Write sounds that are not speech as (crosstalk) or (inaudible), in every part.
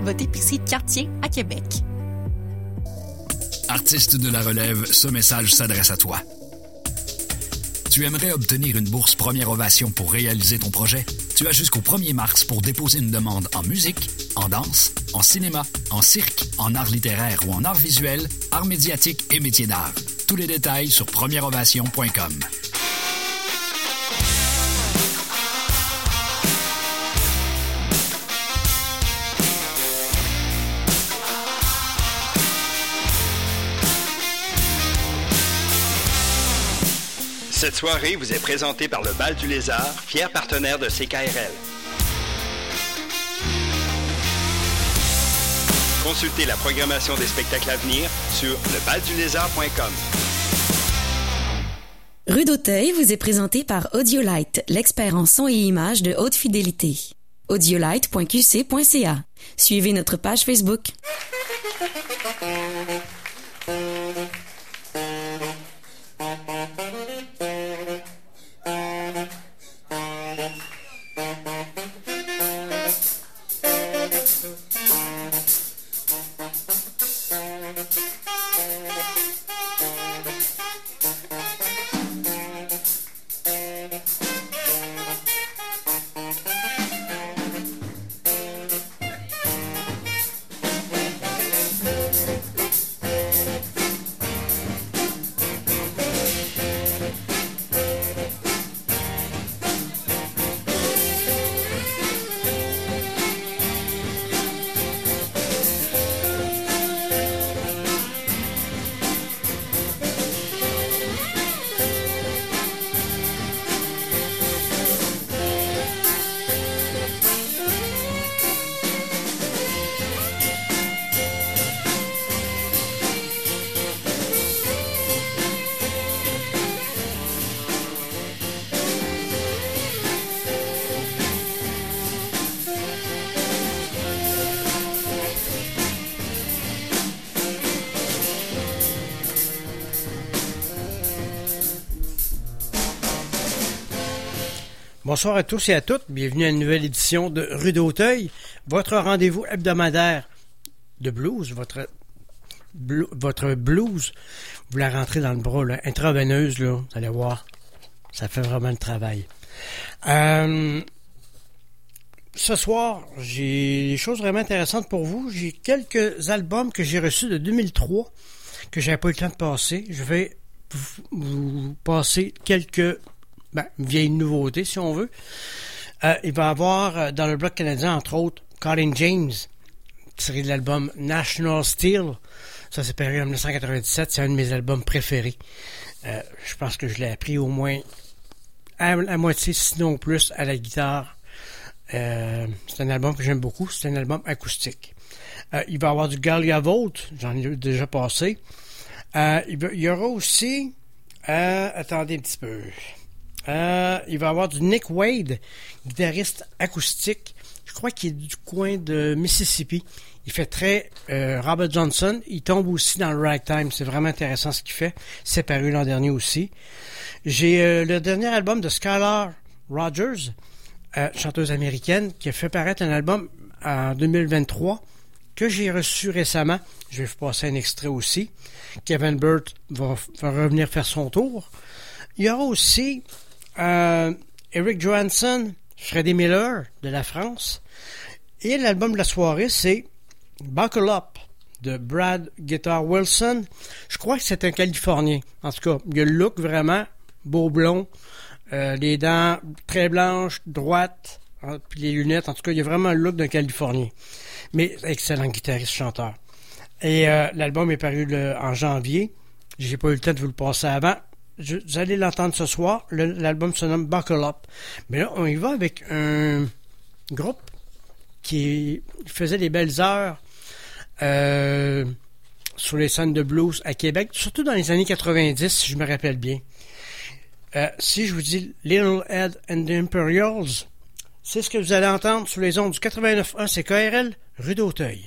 Votre épicerie de quartier à Québec. Artiste de la relève, ce message s'adresse à toi. Tu aimerais obtenir une bourse Première Ovation pour réaliser ton projet? Tu as jusqu'au 1er mars pour déposer une demande en musique, en danse, en cinéma, en cirque, en art littéraire ou en art visuel, art médiatique et métier d'art. Tous les détails sur premièreovation.com. Cette soirée vous est présentée par le Bal du Lézard, fier partenaire de CKRL. Consultez la programmation des spectacles à venir sur lebaldulézard.com. Rue d'Auteuil vous est présenté par Audiolite, l'expert en son et images de haute fidélité. audiolite.qc.ca. Suivez notre page Facebook. Bonsoir à tous et à toutes. Bienvenue à une nouvelle édition de Rue d'Auteuil, votre rendez-vous hebdomadaire de blues, votre, votre blues. Vous la rentrez dans le bras, là, intraveineuse, là, vous allez voir. Ça fait vraiment le travail. Euh, ce soir, j'ai des choses vraiment intéressantes pour vous. J'ai quelques albums que j'ai reçus de 2003 que j'avais pas eu le temps de passer. Je vais vous passer quelques ben, vieille nouveauté, si on veut. Euh, il va y avoir euh, dans le bloc canadien, entre autres, Colin James, tiré de l'album National Steel. Ça s'est paru en 1997. C'est un de mes albums préférés. Euh, je pense que je l'ai appris au moins à la moitié, sinon plus, à la guitare. c'est un album que j'aime beaucoup. C'est un album acoustique. il va y avoir du Galia Volt. J'en ai déjà passé. il, y aura aussi... attendez un petit peu. Euh, il va y avoir du Nick Wade, guitariste acoustique. Je crois qu'il est du coin de Mississippi. Il fait très euh, Robert Johnson. Il tombe aussi dans le ragtime. C'est vraiment intéressant ce qu'il fait. C'est paru l'an dernier aussi. J'ai euh, le dernier album de Skylar Rogers, chanteuse américaine, qui a fait paraître un album en 2023 que j'ai reçu récemment. Je vais vous passer un extrait aussi. Kevin Burt va, va revenir faire son tour. Il y aura aussi euh, Eric Johansson, Freddie Miller de la France. Et l'album de la soirée, c'est Buckle Up de Brad Guitar Wilson. Je crois que c'est un Californien. En tout cas, il a le look vraiment beau blond, euh, les dents très blanches, droites, hein, puis les lunettes. En tout cas, il a vraiment le look d'un Californien. Mais excellent guitariste chanteur. Et euh, l'album est paru en janvier. J'ai pas eu le temps de vous le passer avant vous allez l'entendre ce soir. L'album se nomme Buckle Up. Mais là, on y va avec un groupe qui faisait des belles heures euh, sur les scènes de blues à Québec, surtout dans les années 90, si je me rappelle bien. Euh, si je vous dis Little Head and the Imperials, c'est ce que vous allez entendre sur les ondes du 89.1 CKRL, rue d'Auteuil.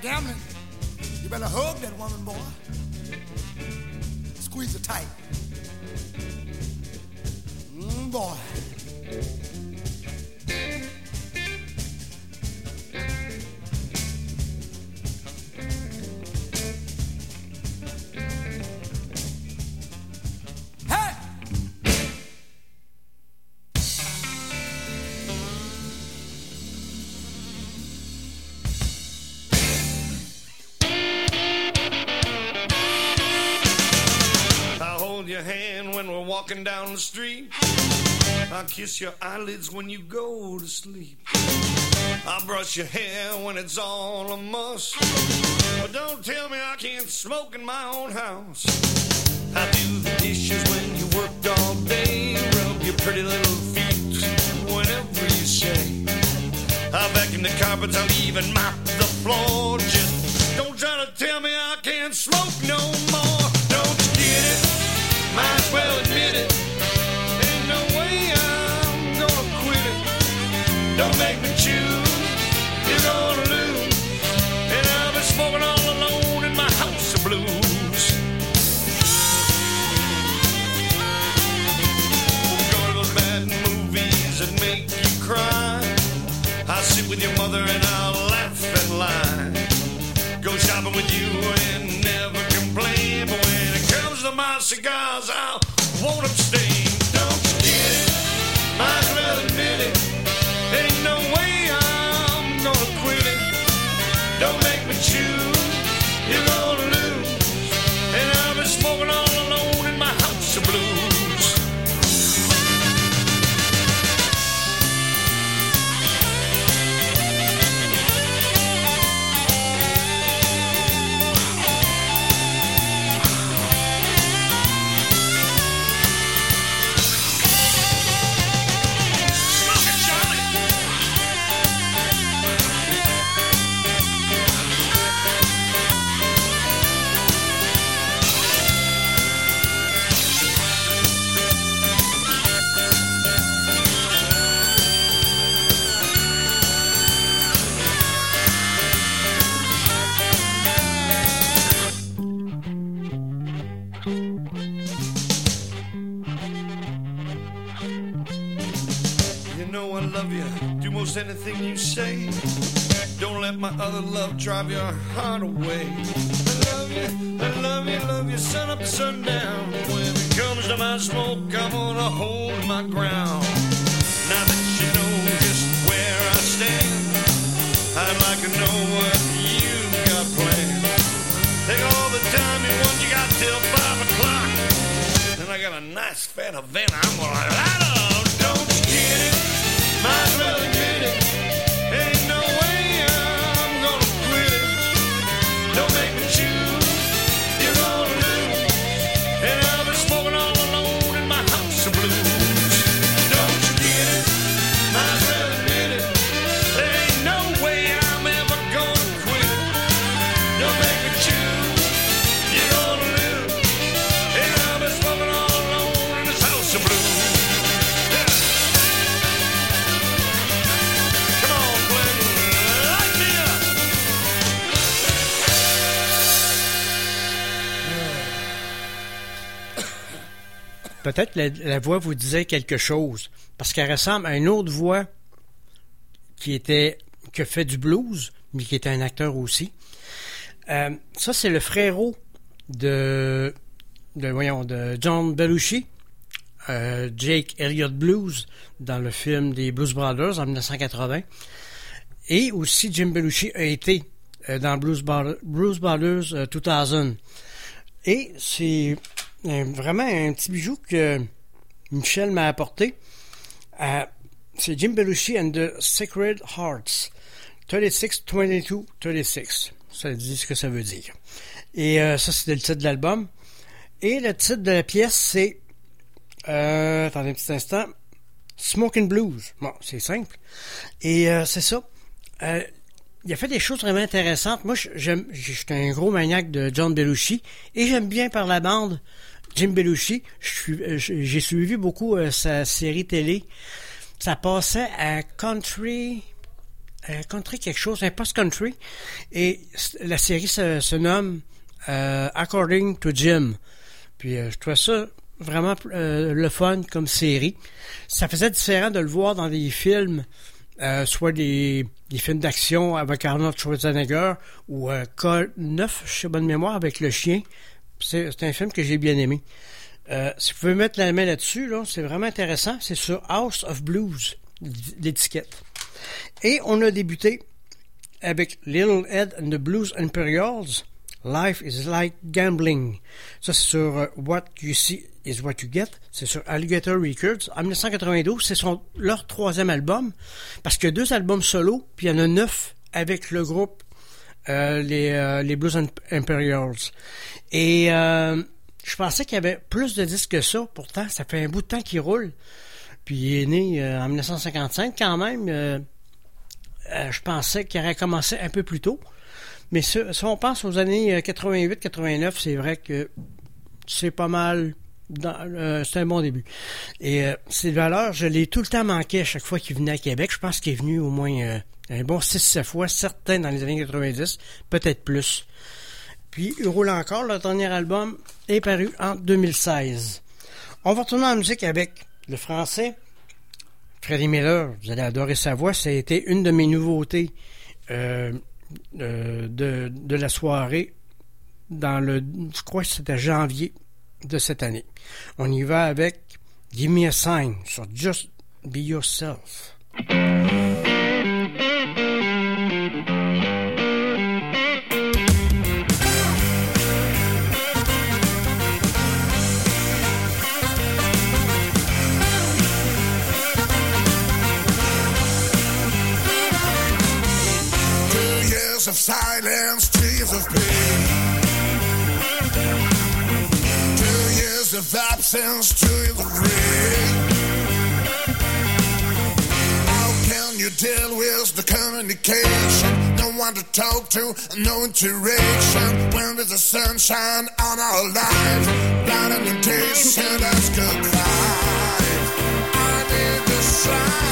Gambling. Walking down the street. I'll kiss your eyelids when you go to sleep. I'll brush your hair when it's all a must. But don't tell me I can't smoke in my own house. I do the dishes when cigars, I want them away. Peut-être la, la voix vous disait quelque chose, parce qu'elle ressemble à une autre voix qui était qui a fait du blues, mais qui était un acteur aussi. Euh, ça, c'est le frérot de, de, voyons, de John Belushi, euh, Jake Elliott Blues, dans le film des Blues Brothers en 1980. Et aussi, Jim Belushi a été euh, dans Blues, Brothers- Blues Brothers euh, 2000. Et c'est vraiment un petit bijou que Michel m'a apporté. Euh, c'est Jim Belushi and the Sacred Hearts. 36, 22, 36. Ça dit ce que ça veut dire. Et euh, ça, c'était le titre de l'album. Et le titre de la pièce, c'est... Euh, attendez un petit instant. Smoking Blues. Bon, c'est simple. Et c'est ça. Il a fait des choses vraiment intéressantes. Moi, j'aime, je suis un gros maniaque de John Belushi et j'aime bien par la bande Jim suis- euh, J'ai suivi beaucoup euh, sa série télé. Ça passait à Country, euh, Country quelque chose, un post-country. Et la série se, nomme euh, According to Jim. Puis je trouvais ça vraiment le fun comme série. Ça faisait différent de le voir dans des films, soit des, films d'action avec Arnold Schwarzenegger ou euh, K9, je sais bonne mémoire, avec le chien. C'est un film que j'ai bien aimé. Euh, si vous pouvez mettre la main là-dessus, là, c'est vraiment intéressant. C'est sur House of Blues, l'étiquette. Et on a débuté avec Little Ed and the Blues Imperials, Life is like gambling. Ça, c'est sur euh, What You See is What You Get. C'est sur Alligator Records. En 1992, c'est leur troisième album. Parce qu'il y a deux albums solo, puis il y en a neuf avec le groupe les, euh, les Blues Imperials. Et euh, je pensais qu'il y avait plus de disques que ça. Pourtant, ça fait un bout de temps qu'il roule. Puis il est né en 1955 quand même. je pensais qu'il aurait commencé un peu plus tôt. Mais si, on pense aux années 88-89, euh, c'est vrai que c'est pas mal. Euh, c'est un bon début. Et euh, ces valeurs, je l'ai tout le temps manqué à chaque fois qu'il venait à Québec. Je pense qu'il est venu au moins un bon 6-7 fois, certains dans les années 90, peut-être plus. Puis il roule encore. Le dernier album est paru en 2016. On va retourner en musique avec le français. Freddie Miller, vous allez adorer sa voix. Ça a été une de mes nouveautés euh, de, de, la soirée dans le, je crois que c'était janvier de cette année. On y va avec Give Me a Sign sur Just Be Yourself. Years of absence, years of rain. How can you deal with the communication? No one to talk to, no interaction. When there's the sunshine on our lives, blind and temptation, that's good cry. I need the sign.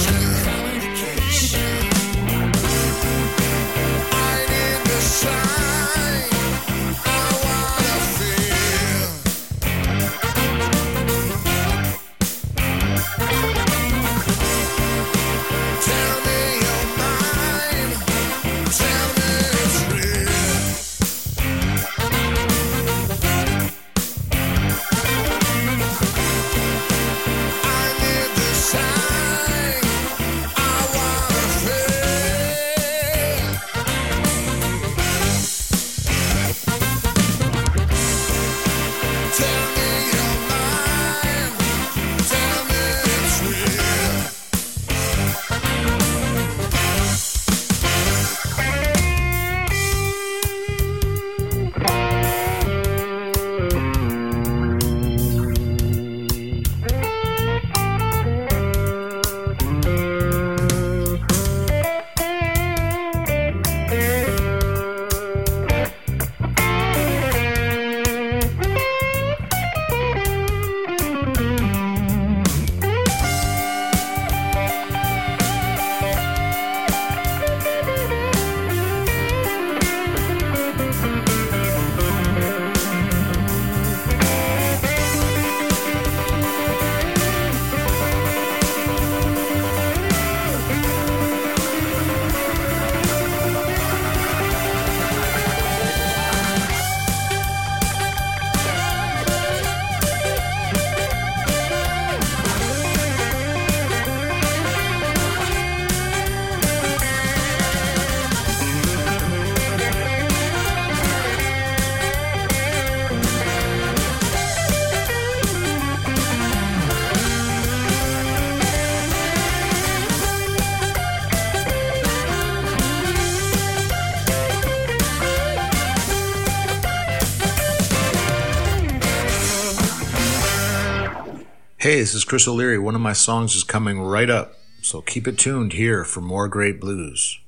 Hey, this is Chris O'Leary. One of my songs is coming right up, so keep it tuned here for more great blues.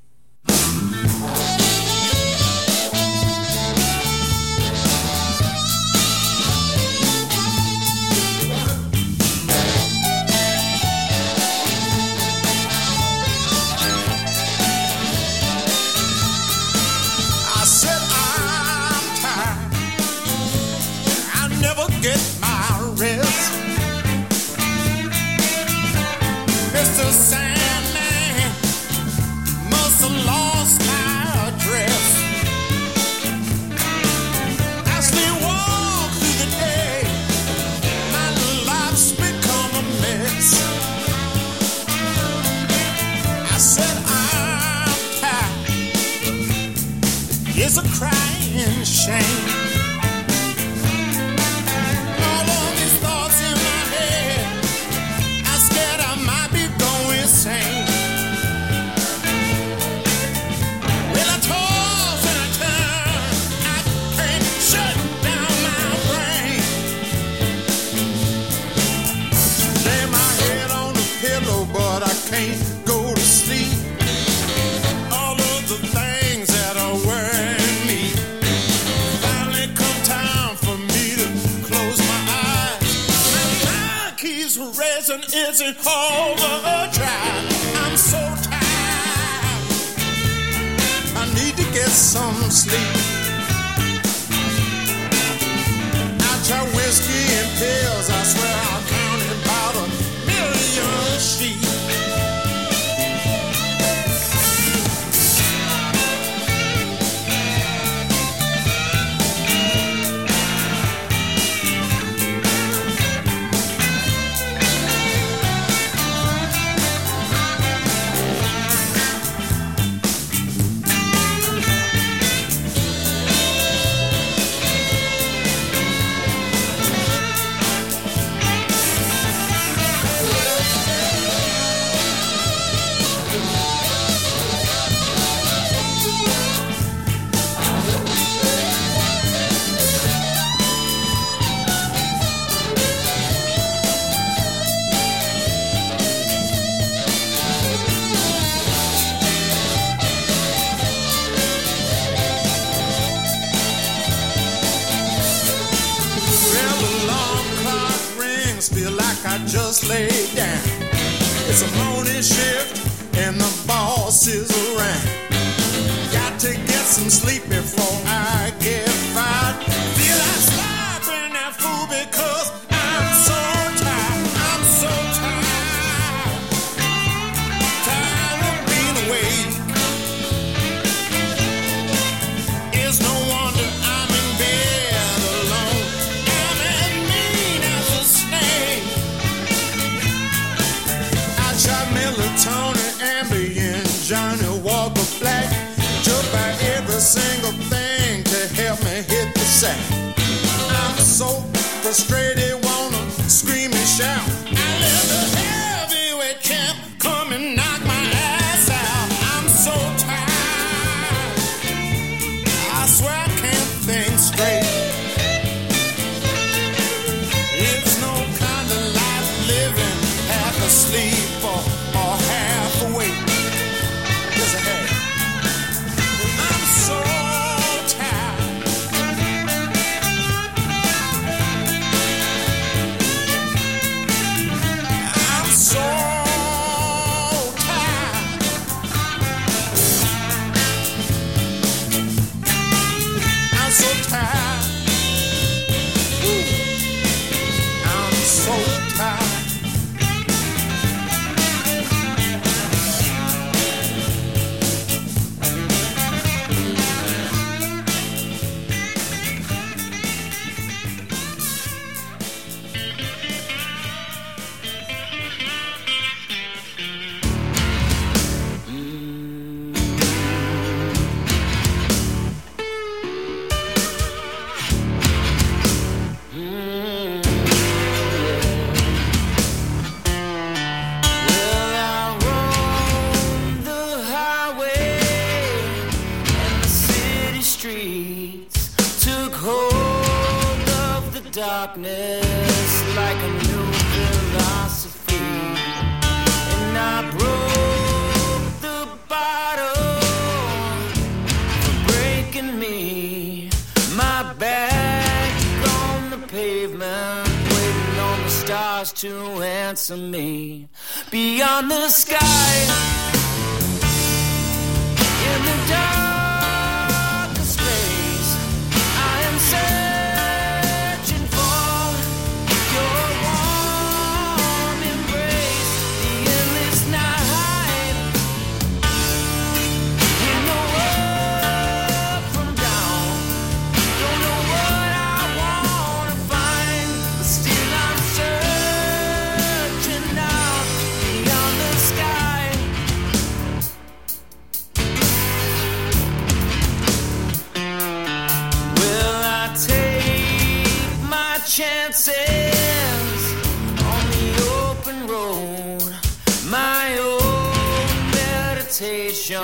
Meditation,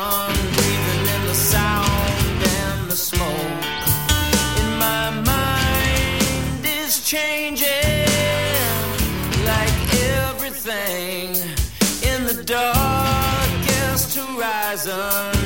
breathing in the sound and the smoke. In my mind is changing like everything in the darkest horizon.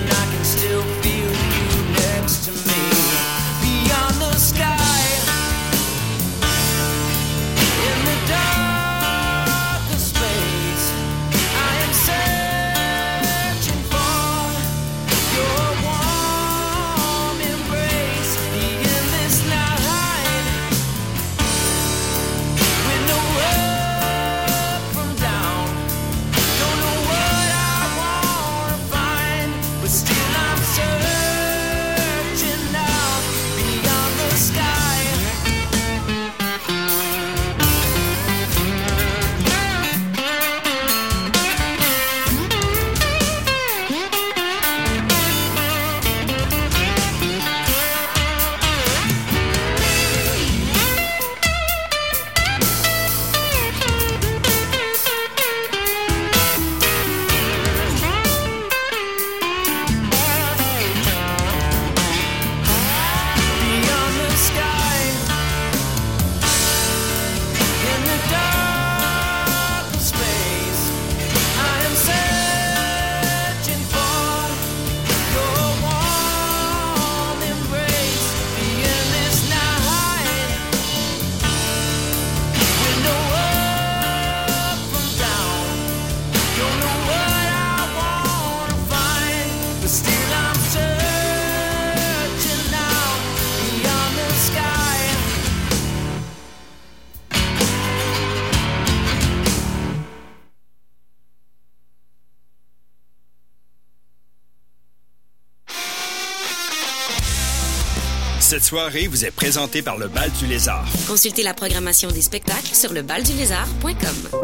Soirée vous est présentée par le Bal du Lézard. Consultez la programmation des spectacles sur lebaldulézard.com.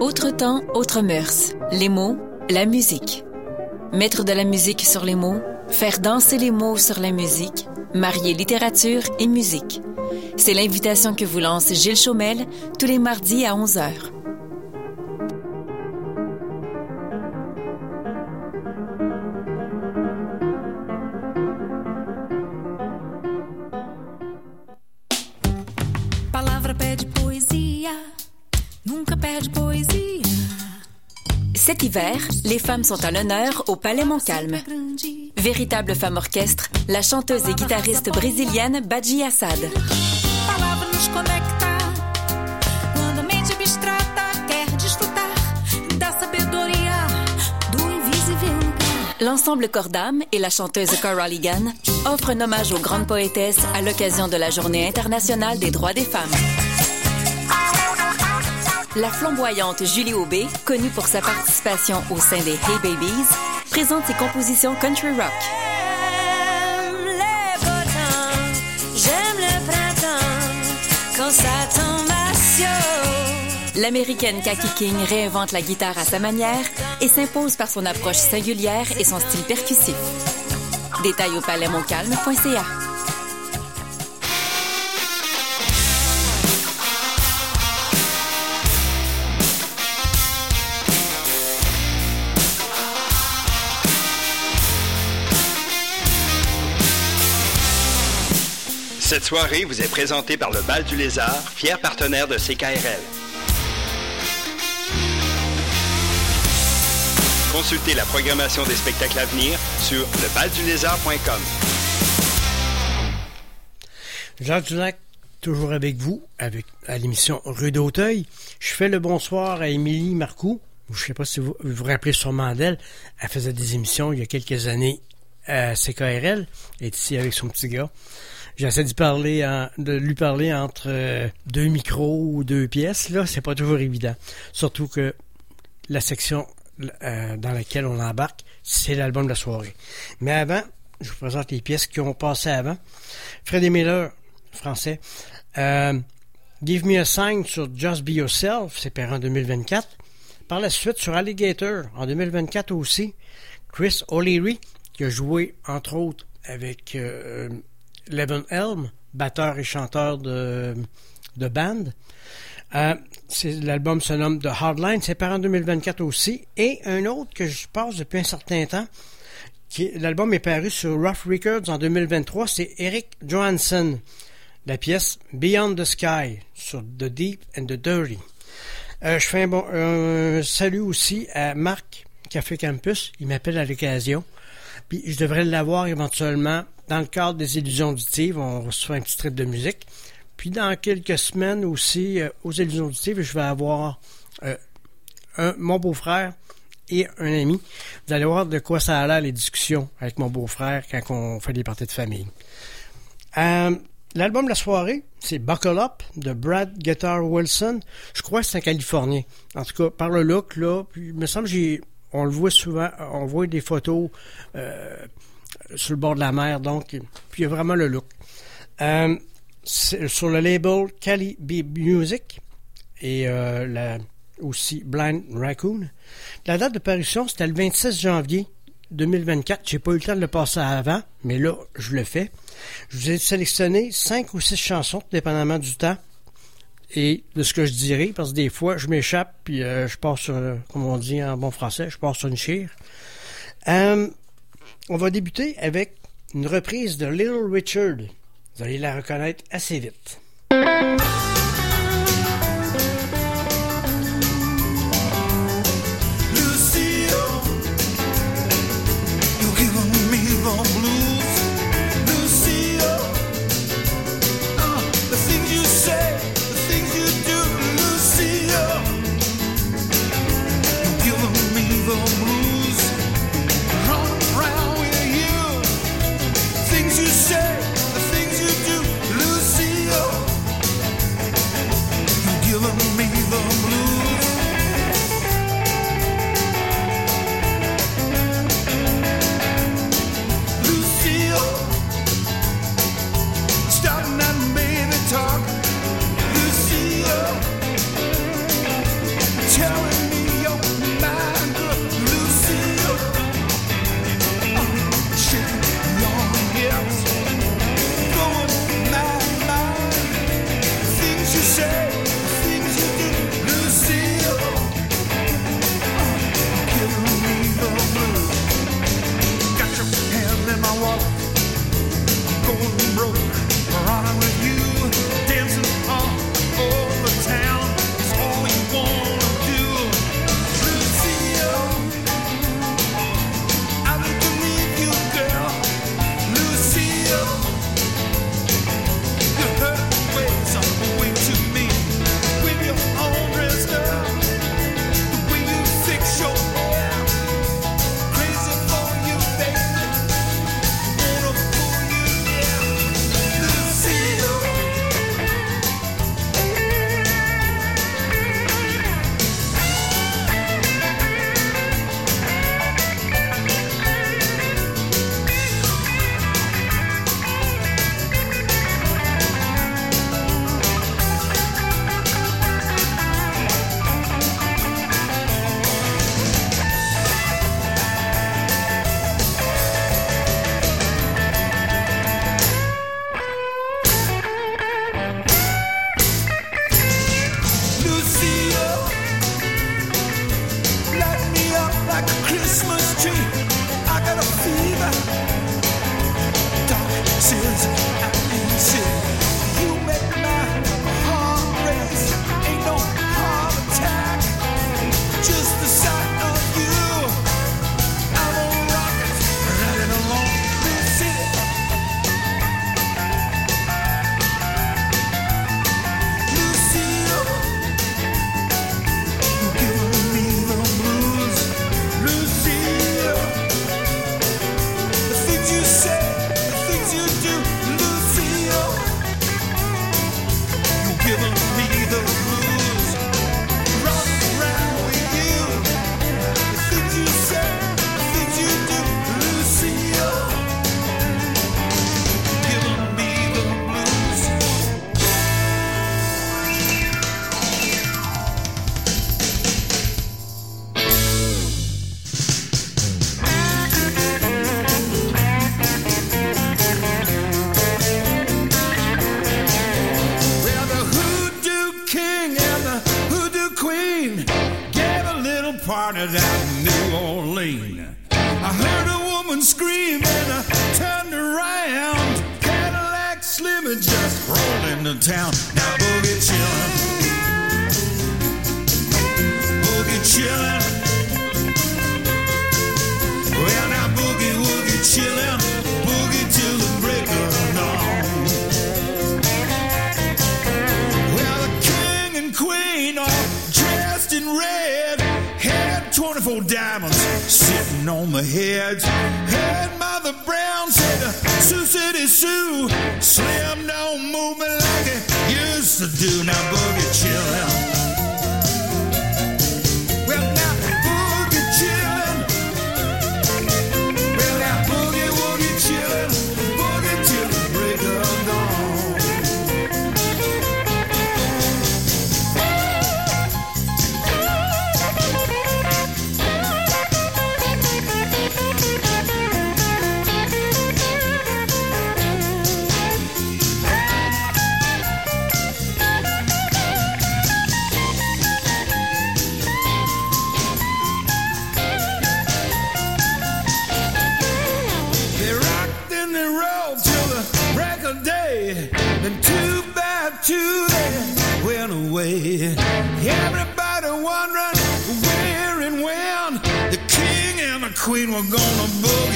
Autre temps, autre mœurs. Les mots, la musique. Mettre de la musique sur les mots, faire danser les mots sur la musique, marier littérature et musique. C'est l'invitation que vous lance Gilles Chaumel tous les mardis à 11h. Palavra Cet hiver, les femmes sont à l'honneur au Palais Montcalm. Véritable femme orchestre, la chanteuse et guitariste brésilienne Badji Assad. L'ensemble Cordam et la chanteuse Cora Ligan offrent un hommage aux grandes poétesses à l'occasion de la Journée internationale des droits des femmes. La flamboyante Julie Aubé, connue pour sa participation au sein des Hey Babies, présente ses compositions country rock. J'aime les beaux temps, j'aime le printemps, quand ça tombe à chaud. L'américaine Kaki King réinvente la guitare à sa manière et s'impose par son approche singulière et son style percussif. Détails au palaismontcalm.ca. Cette soirée vous est présentée par le Bal du Lézard, fier partenaire de CKRL. Consultez la programmation des spectacles à venir sur lebaldulézard.com. Jacques Dulac, toujours avec vous, avec, à l'émission Rue d'Auteuil. Je fais le bonsoir à Émilie Marcoux. Je ne sais pas si vous vous, vous rappelez sûrement d'elle. Elle faisait des émissions il y a quelques années à CKRL. Elle est ici avec son petit gars. J'essaie de, lui parler entre euh, deux micros ou deux pièces. Là, c'est pas toujours évident. Surtout que la section euh, dans laquelle on embarque, c'est l'album de la soirée. Mais avant, je vous présente les pièces qui ont passé avant. Freddie Miller, français. Euh, Give Me a Sign sur Just Be Yourself, c'est paru en 2024. Par la suite, sur Alligator, en 2024 aussi, Chris O'Leary, qui a joué, entre autres, avec Levin Helm, batteur et chanteur de, de band. Euh, L'album se nomme The Hardline, c'est par en 2024 aussi. Et un autre que je passe depuis un certain temps, l'album est paru sur Rough Records en 2023, c'est Eric Johansson, la pièce Beyond the Sky sur The Deep and the Dirty. Euh, je fais un bon salut aussi à Marc Café Campus, il m'appelle à l'occasion. Puis je devrais l'avoir éventuellement dans le cadre des illusions auditives, on reçoit un petit trip de musique. Puis dans quelques semaines aussi, euh, aux illusions auditives, je vais avoir euh, un- mon beau-frère et un ami. Vous allez voir de quoi ça a l'air les discussions avec mon beau-frère quand on fait des parties de famille. Euh, L'album de la soirée, c'est Buckle Up de Brad Guitar Wilson. Je crois que c'est un Californien. En tout cas, par le look, là, puis il me semble que j'ai, on le voit souvent, on voit des photos sur le bord de la mer, donc, puis il y a vraiment le look. Euh, sur le label Cali B Music et euh, la- aussi Blind Raccoon. La date de parution, c'était le 26 janvier 2024. J'ai pas eu le temps de le passer avant, mais là, je le fais. Je vous ai sélectionné cinq ou six chansons, dépendamment du temps et de ce que je dirais, parce que des fois, je m'échappe, puis euh, je pars sur, comme on dit en bon français, je pars sur une chire. On va débuter avec une reprise de Little Richard. Vous allez la reconnaître assez vite.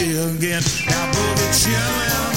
Again, now Apple the chillin'.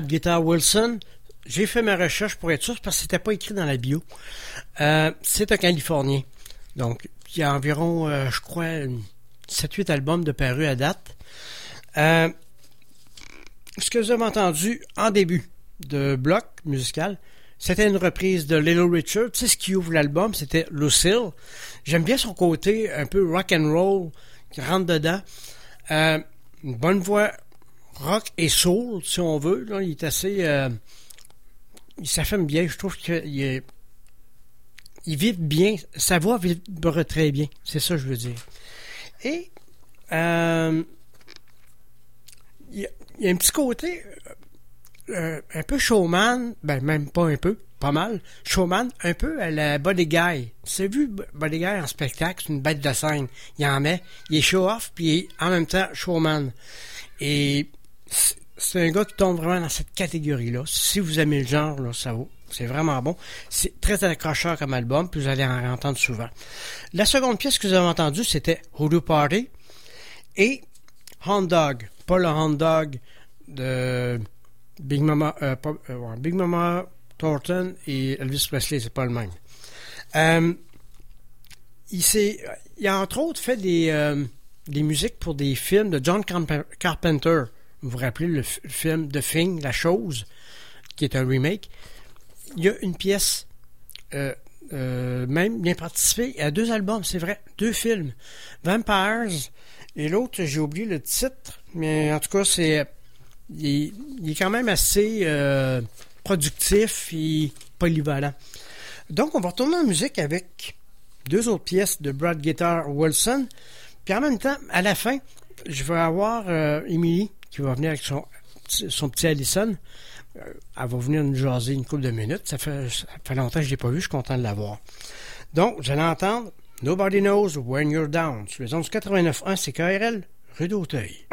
Guitar Wilson. J'ai fait ma recherche pour être sûr parce que c'était pas écrit dans la bio. Euh, c'est un Californien. Donc, il y a environ, euh, je crois, 7-8 albums de parus à date. Euh, ce que vous avez entendu en début de bloc musical, c'était une reprise de Little Richard. C'est ce qui ouvre l'album, c'était Lucille. J'aime bien son côté un peu rock and roll qui rentre dedans. Une bonne voix rock et soul, si on veut. Il est assez. Euh, il s'affirme bien. Je trouve qu'il est. Il vibre bien. Sa voix vibre très bien. C'est ça que je veux dire. Et. euh, il y, a, un petit côté. euh, un peu showman. Ben, même pas un peu. Pas mal. Showman, un peu à la Body Guy. Tu as vu Body en spectacle? C'est une bête de scène. Il en met. Il est show-off, puis en même temps showman. Et c'est- un gars qui tombe vraiment dans cette catégorie-là. Si vous aimez le genre, là, ça vaut. C'est vraiment bon. C'est très accrocheur comme album, puis vous allez en entendre souvent. La seconde pièce que vous avez entendue, c'était Hoodoo Party et Hound Dog. Pas le Hound Dog de Big Mama, euh, euh, Big Mama Thornton et Elvis Presley, c'est pas le même. Euh, il, a entre autres fait des, des musiques pour des films de John Carpe- Carpenter. Vous vous rappelez le, film The Thing, La Chose, qui est un remake. Il y a une pièce, euh, euh, même bien participé à deux albums, c'est vrai, deux films. Vampires et l'autre, j'ai oublié le titre, mais en tout cas, c'est il, est- quand même assez euh, productif et polyvalent. Donc, on va retourner en musique avec deux autres pièces de Brad Guitar Wilson. Puis en même temps, à la fin, je vais avoir euh, Emily qui va venir avec son, petit Allison. Euh, elle va venir nous jaser une couple de minutes. Ça fait, longtemps que je ne l'ai pas vu, je suis content de la voir. Donc, vous allez entendre Nobody Knows When You're Down sur les ondes du 89.1 CKRL, rue d'Auteuil.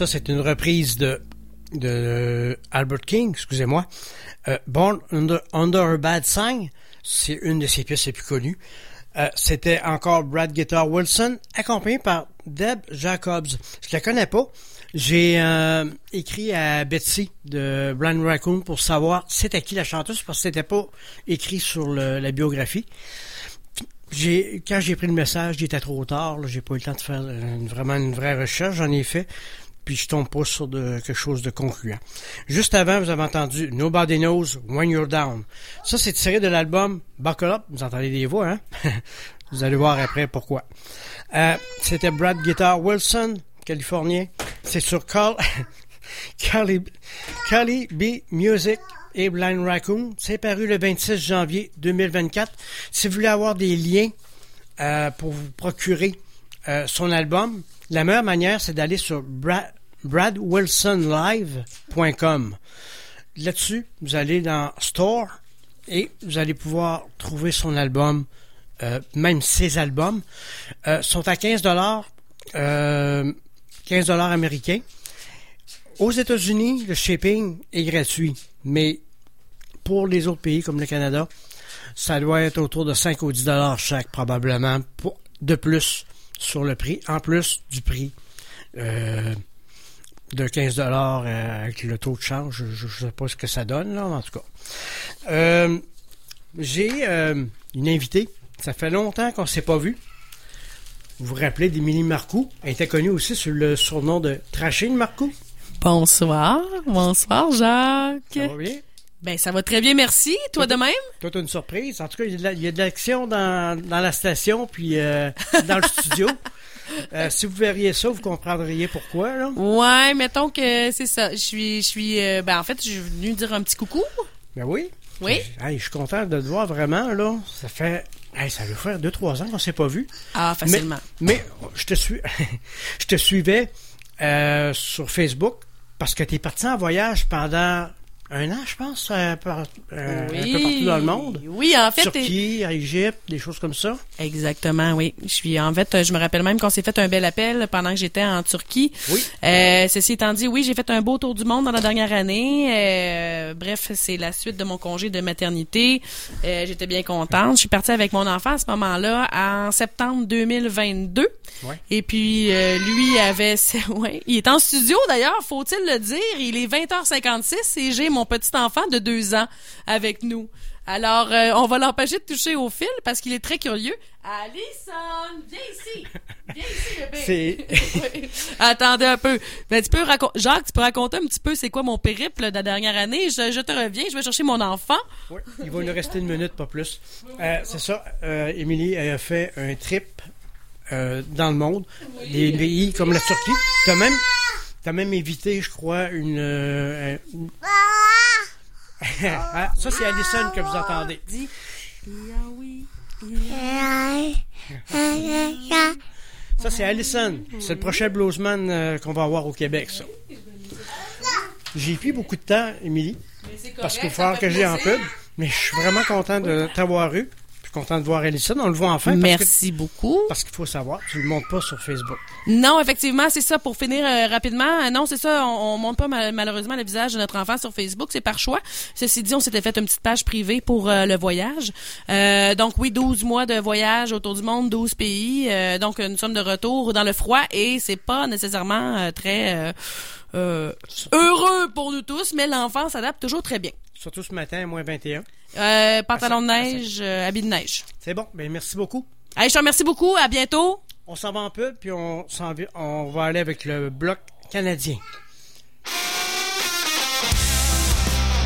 Ça, c'est une reprise de, Albert King, excusez-moi. Euh, Born Under, a Bad Sign, c'est une de ses pièces les plus connues. Euh, C'était encore Brad Guitar Wilson, accompagné par Deb Jacobs. Je la connais pas. J'ai euh, écrit à Betsy de Blind Raccoon pour savoir c'était qui la chanteuse parce que c'était pas écrit sur la biographie. Quand j'ai pris le message, il était trop tard. J'ai pas eu le temps de faire vraiment une vraie recherche. J'en ai fait, puis je tombe pas sur quelque chose de concluant. Juste avant, vous avez entendu Nobody Knows When You're Down. Ça, c'est tiré de l'album Buckle Up. Vous entendez des voix, hein? (laughs) Vous allez voir après pourquoi. Euh, C'était Brad Guitar Wilson, californien. C'est sur Call (laughs) Cali, Cali B Music et Blind Raccoon. C'est paru le 26 janvier 2024. Si vous voulez avoir des liens euh, pour vous procurer euh, son album, la meilleure manière, c'est d'aller sur Bra- bradwilsonlive.com. Là-dessus, vous allez dans Store et vous allez pouvoir trouver son album, euh, même ses albums. Euh, sont à 15 dollars, euh, 15 dollars américains. Aux États-Unis, le shipping est gratuit, mais pour les autres pays comme le Canada, ça doit être autour de 5 ou 10 dollars chaque probablement de plus sur le prix, en plus du prix euh, de 15 dollars euh, avec le taux de change. Je ne sais pas ce que ça donne, là, en tout cas. Euh, J'ai euh, une invitée. Ça fait longtemps qu'on ne s'est pas vu. Vous vous rappelez d'Émilie Marcoux? Elle était connue aussi sur le surnom de Trachine Marcoux. Bonsoir, bonsoir Jacques. Ça va bien? Ben ça va très bien, merci. Toi de même? Toi, t'as une surprise. En tout cas, il y a de la- l'action dans, dans la station puis euh, dans le studio. (laughs) Euh, si vous verriez ça, vous comprendriez pourquoi. Là. Ouais, mettons que c'est ça. Je suis, je suis. euh, ben en fait, je suis venu dire un petit coucou. Ben oui. Oui. Hey, je suis content de te voir vraiment. là. Ça fait. hey, ça veut faire deux, trois ans qu'on s'est pas vu. Ah, facilement. Mais, mais je te suis. (laughs) je te suivais euh, sur Facebook parce que tu es parti en voyage pendant un an, je pense, euh, par- euh, un peu partout dans le monde. Oui, en fait. Turquie, Égypte, des choses comme ça. Exactement, oui. Je suis en fait, euh, je me rappelle même qu'on s'est fait un bel appel pendant que j'étais en Turquie. Oui. Euh, ceci étant dit, oui, j'ai fait un beau tour du monde dans la dernière année. Euh, bref, c'est la suite de mon congé de maternité. Euh, j'étais bien contente. Je suis partie avec mon enfant à ce moment-là en septembre 2022. Ouais. Et puis euh, lui avait, (laughs) ouais, il est en studio d'ailleurs, faut-il le dire. Il est 20h56 et j'ai mon petit enfant de deux ans avec nous. Alors, euh, on va l'empêcher de toucher au fil parce qu'il est très curieux. Alison, viens ici. Viens ici, bébé. Oui. (laughs) Attendez un peu. Ben, tu peux Jacques, tu peux raconter un petit peu c'est quoi mon périple de la dernière année. Je, je te reviens, je vais chercher mon enfant. Oui, il va nous rester une minute, pas plus. Euh, c'est ça, euh, Émilie elle a fait un trip euh, dans le monde, des pays comme la Turquie. T'as même, t'as même évité, je crois, une... euh, (laughs) Ah, ça, c'est Alison que vous entendez. Dis. Ça, c'est Allison. C'est le prochain bluesman euh, qu'on va avoir au Québec, ça. J'ai pris beaucoup de temps, Émilie, parce qu'il faut falloir que j'ai en pub, mais je suis vraiment content de t'avoir eu. Je suis content de voir Allison. On le voit enfin. parce que- Merci beaucoup. Parce qu'il faut savoir, tu ne le montres pas sur Facebook. Non, effectivement, c'est ça. Pour finir euh, rapidement, euh, non, c'est ça. On, on monte pas mal- malheureusement le visage de notre enfant sur Facebook. C'est par choix. Ceci dit, on s'était fait une petite page privée pour euh, le voyage. Euh, donc oui, 12 mois de voyage autour du monde, 12 pays. Euh, donc nous sommes de retour dans le froid et c'est pas nécessairement euh, très euh, heureux pour nous tous, mais l'enfant s'adapte toujours très bien. Surtout ce matin, moins 21. Euh, pantalon de Ah, ça- neige, euh, habit de neige. C'est bon. Ben, merci beaucoup. Allez, je te remercie beaucoup. À bientôt. On s'en va en pub, puis on, s'en va- on va aller avec le bloc canadien.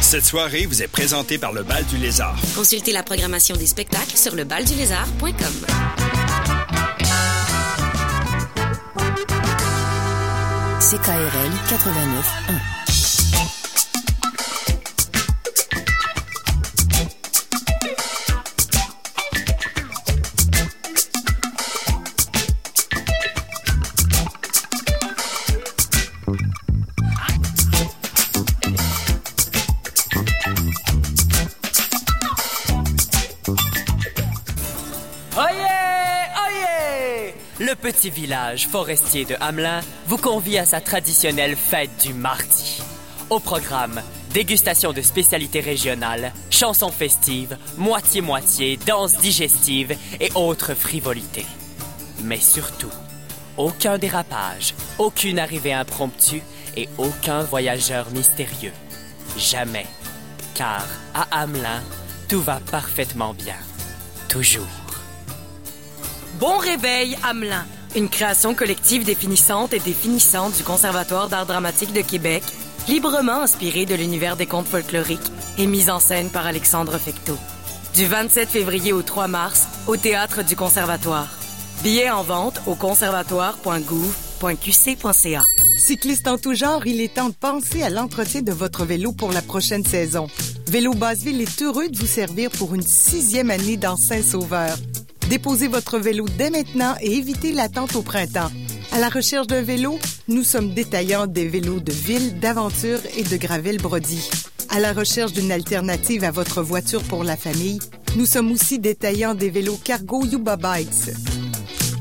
Cette soirée vous est présentée par le Bal du Lézard. Consultez la programmation des spectacles sur lebaldulézard.com. CKRL 89.1. le petit village forestier de Hamelin vous convie à sa traditionnelle fête du mardi. Au programme, dégustation de spécialités régionales, chansons festives, moitié-moitié, danse digestive et autres frivolités. Mais surtout, aucun dérapage, aucune arrivée impromptue et aucun voyageur mystérieux. Jamais. Car à Hamelin, tout va parfaitement bien. Toujours. Bon réveil, Hamelin. Une création collective définissante et définissante du Conservatoire d'art dramatique de Québec, librement inspirée de l'univers des contes folkloriques et mise en scène par Alexandre Fecteau. Du 27 février au 3 mars, au Théâtre du Conservatoire. Billets en vente au conservatoire.gouv.qc.ca. Cycliste en tout genre, il est temps de penser à l'entretien de votre vélo pour la prochaine saison. Vélo Basseville est heureux de vous servir pour une sixième année dans Saint-Sauveur. Déposez votre vélo dès maintenant et évitez l'attente au printemps. À la recherche d'un vélo, nous sommes détaillants des vélos de ville, d'aventure et de gravel Brody. À la recherche d'une alternative à votre voiture pour la famille, nous sommes aussi détaillants des vélos Cargo Yuba Bikes.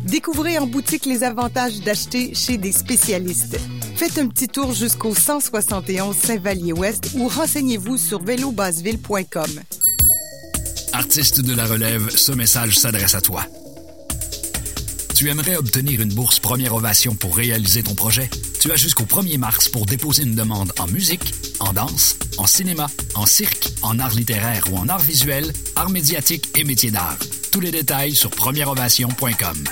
Découvrez en boutique les avantages d'acheter chez des spécialistes. Faites un petit tour jusqu'au 171 Saint-Vallier-Ouest ou renseignez-vous sur vélobasseville.com. Artiste de la relève, ce message s'adresse à toi. Tu aimerais obtenir une bourse première ovation pour réaliser ton projet? Tu as jusqu'au 1er mars pour déposer une demande en musique, en danse, en cinéma, en cirque, en art littéraire ou en art visuel, art médiatique et métiers d'art. Tous les détails sur premièreovation.com.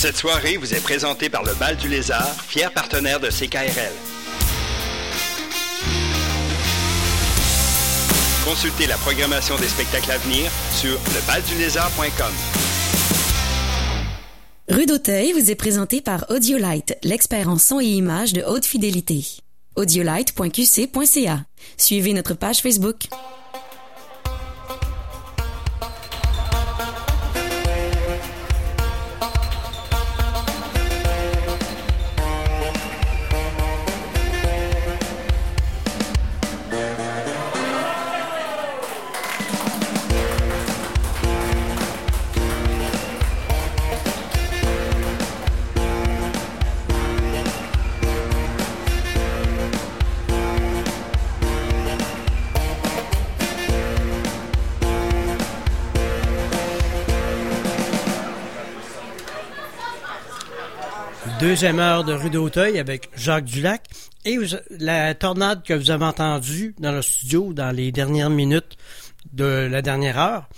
Cette soirée vous est présentée par le Bal du Lézard, fier partenaire de CKRL. Consultez la programmation des spectacles à venir sur lebaldulézard.com. Rue d'Auteuil vous est présenté par Audiolite, l'expert en son et images de haute fidélité. audiolite.qc.ca. Suivez notre page Facebook. Deuxième heure de rue d'Auteuil avec Jacques Dulac. Et la tornade que vous avez entendue dans le studio dans les dernières minutes de la dernière heure,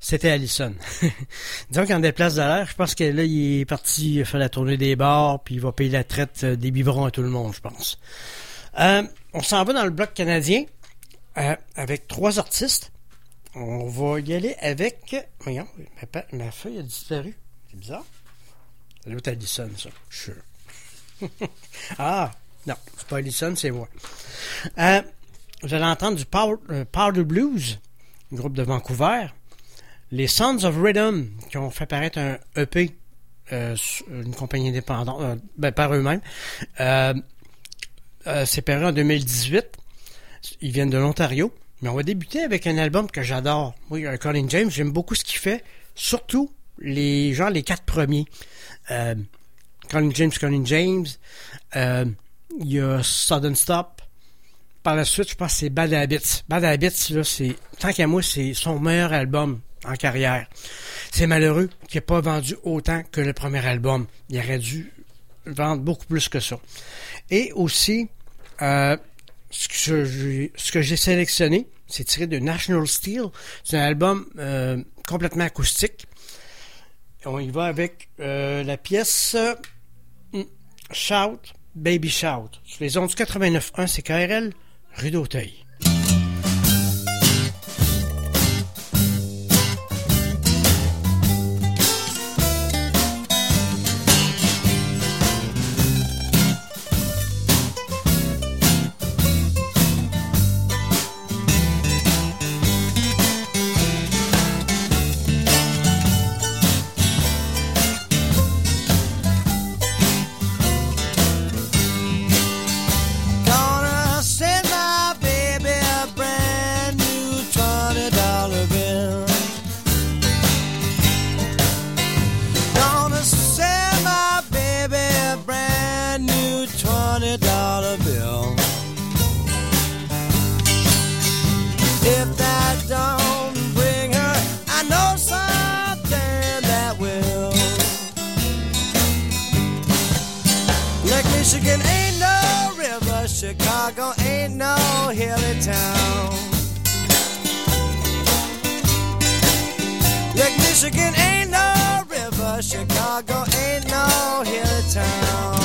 c'était Allison. (laughs) Disons qu'en déplace de l'air, je pense que là, il est parti faire la tournée des bars, puis il va payer la traite euh, des biberons à tout le monde, je pense. Euh, on s'en va dans le bloc canadien euh, avec trois artistes. On va y aller avec... Voyons, ma feuille a disparu. C'est bizarre. C'est l'autre Allison, ça? Sure. (laughs) ah, non, c'est pas Allison, c'est moi. Euh, vous allez entendre du Power, euh, Powder Blues, un groupe de Vancouver. Les Sons of Rhythm, qui ont fait paraître un EP, euh, une compagnie indépendante, ben, par eux-mêmes. C'est paru en 2018. Ils viennent de l'Ontario. Mais on va débuter avec un album que j'adore. Oui, Colin James, j'aime beaucoup ce qu'il fait. Surtout les genre les quatre premiers. Colin James, Colin James. Euh, il y a Sudden Stop. Par la suite, je pense que c'est Bad Habits. Bad Habits, là, c'est, tant qu'à moi, c'est son meilleur album en carrière. C'est malheureux qu'il n'ait pas vendu autant que le premier album. Il aurait dû vendre beaucoup plus que ça. Et aussi, euh, ce que j'ai- sélectionné, c'est tiré de National Steel. C'est un album euh, complètement acoustique. On y va avec la pièce Shout, Baby Shout. Sur les ondes du 89.1, c'est KRL, rue d'Auteuil. Chinatown. Like Michigan ain't no river, Chicago ain't no hill town.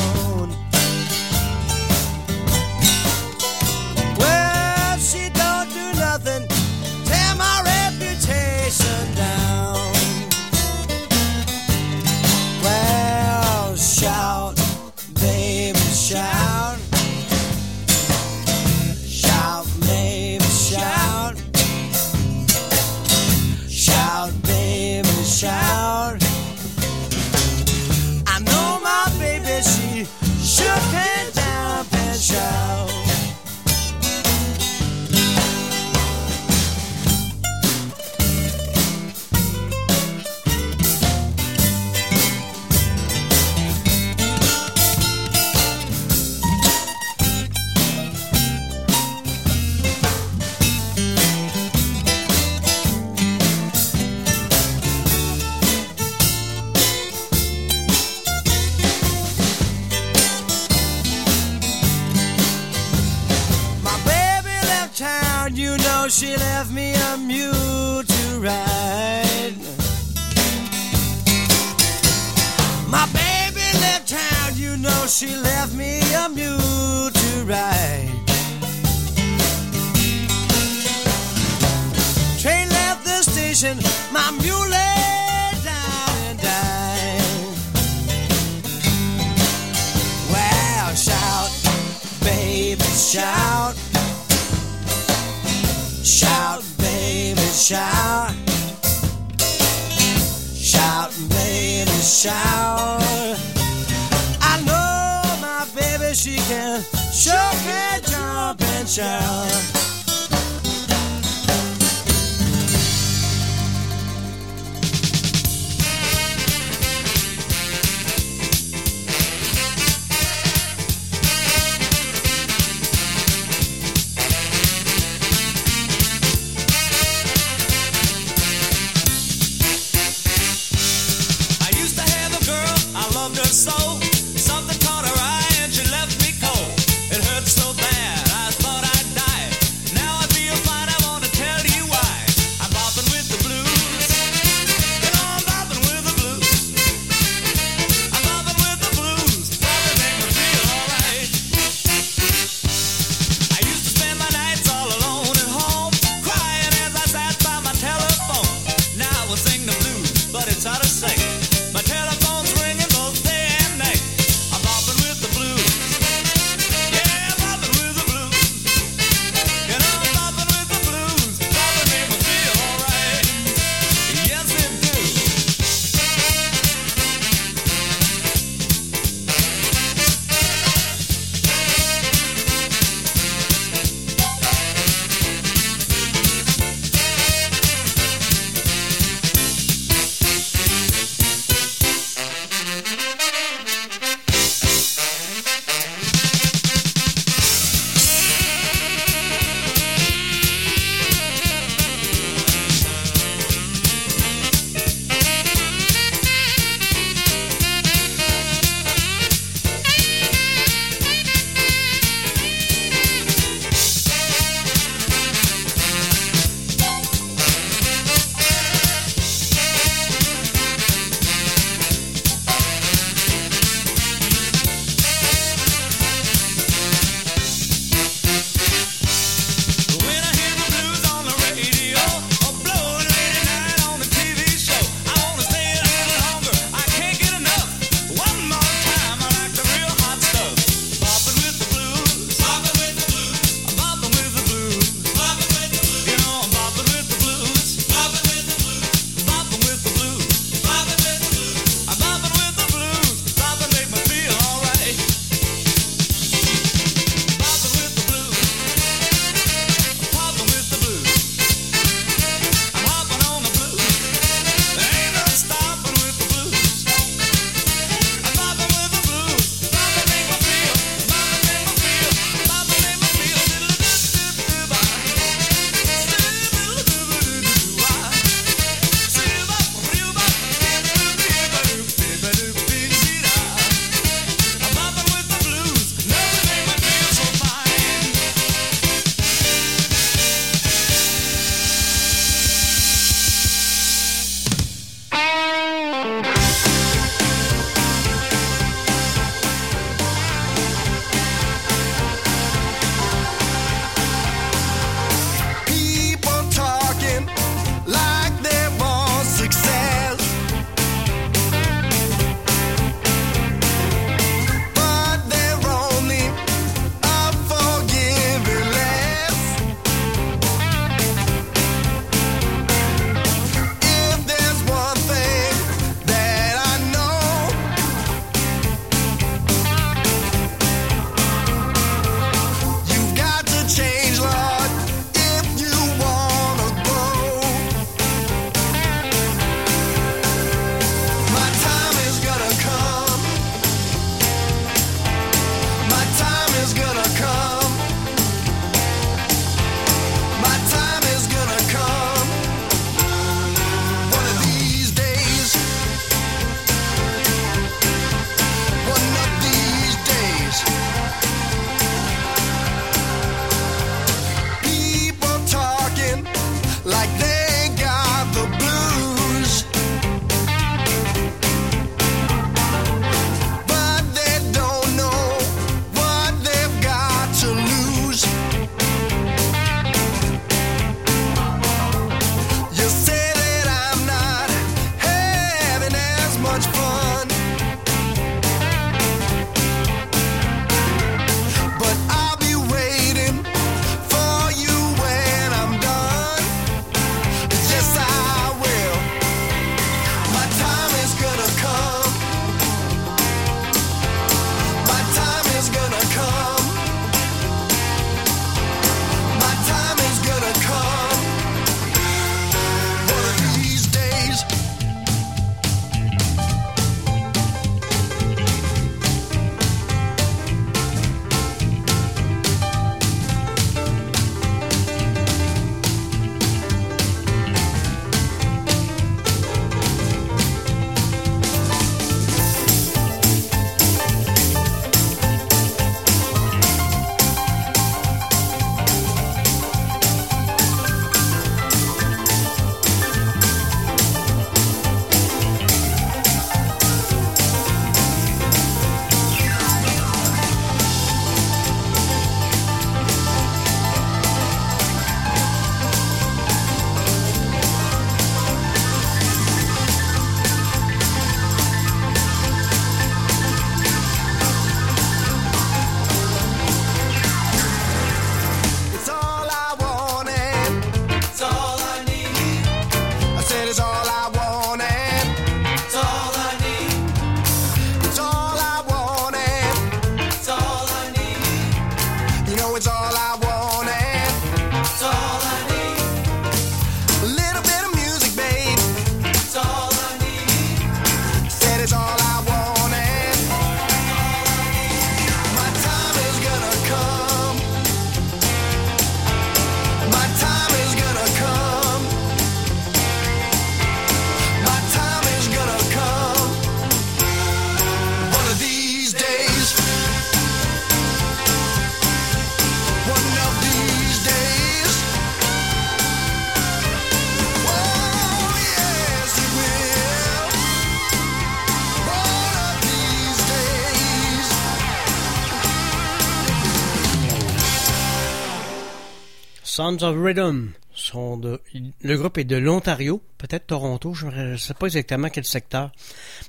Sons of Rhythm. Sont de, le groupe est de l'Ontario, peut-être Toronto, je ne sais pas exactement quel secteur.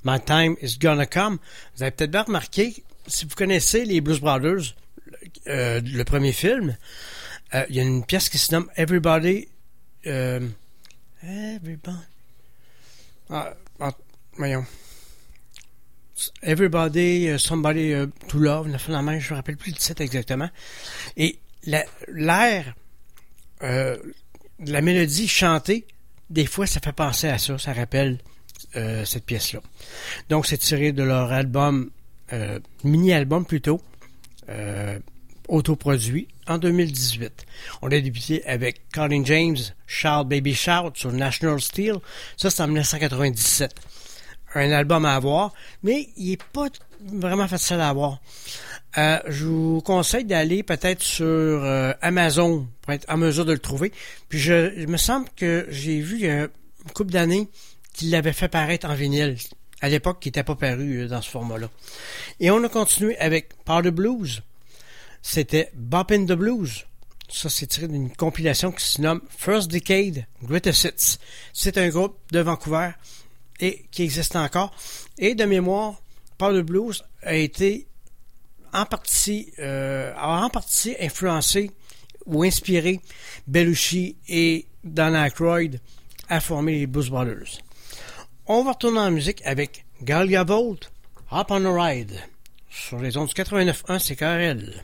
My Time is Gonna Come. Vous avez peut-être bien remarqué, si vous connaissez les Blues Brothers, euh, le premier film, euh, il y a une pièce qui se nomme Everybody. Euh, everybody. Ah, ah, voyons. Everybody, Somebody to Love, la fin de la main, je me rappelle plus le titre exactement. Et la- l'air, euh, la mélodie chantée, des fois, ça fait penser à ça, ça rappelle euh, cette pièce-là. Donc, c'est tiré de leur album, euh, mini-album plutôt, autoproduit en 2018. On a débuté avec Colin James, Shout Baby Shout sur National Steel. Ça, c'est en 1997 un album à avoir, mais il est pas vraiment facile à avoir. Euh, je vous conseille d'aller peut-être sur euh, Amazon pour être en mesure de le trouver. Puis je, il me semble que j'ai vu il y a une couple d'années qu'il l'avait fait paraître en vinyle. À l'époque, qui n'était pas paru euh, dans ce format-là. Et on a continué avec Powder Blues. C'était Bop in the Blues. Ça, c'est tiré d'une compilation qui se nomme First Decade Greatest Hits. C'est un groupe de Vancouver et qui existe encore. Et de mémoire, Powder Blues a été en partie, euh, en partie influencé ou inspiré Belushi et Dan Aykroyd à former les Blues Brothers. On va retourner en musique avec Galia Volt, Hop on a Ride, sur les ondes du 89.1 CKRL.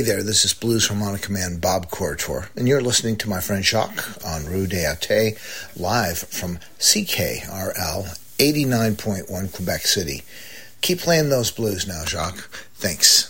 Hey there, this is Blues Harmonica Man Bob Corritor, and you're listening to my friend Jacques on Rue des Athées, live from CKRL 89.1 Quebec City. Keep playing those blues now, Jacques. Thanks.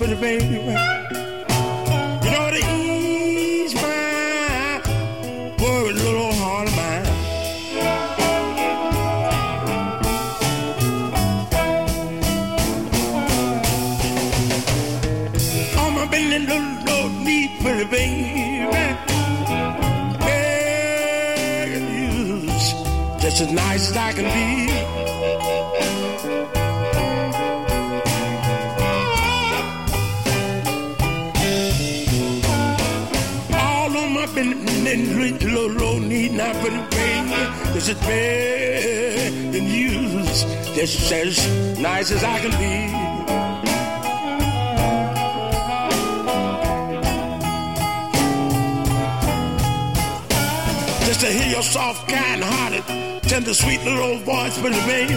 Little for the baby. You know to ease my worried little heart of mine. On my bending little low knee for the baby. You, just as nice as I can be. Low, low knee, not for the pain. This is bad and used, just as nice as I can be. Just to hear your soft, kind-hearted, tender, sweet little voice for the baby.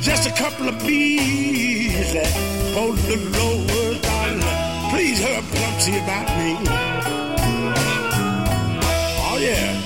Just a couple of bees that hold the low darling. Please hurry up about me. Oh yeah.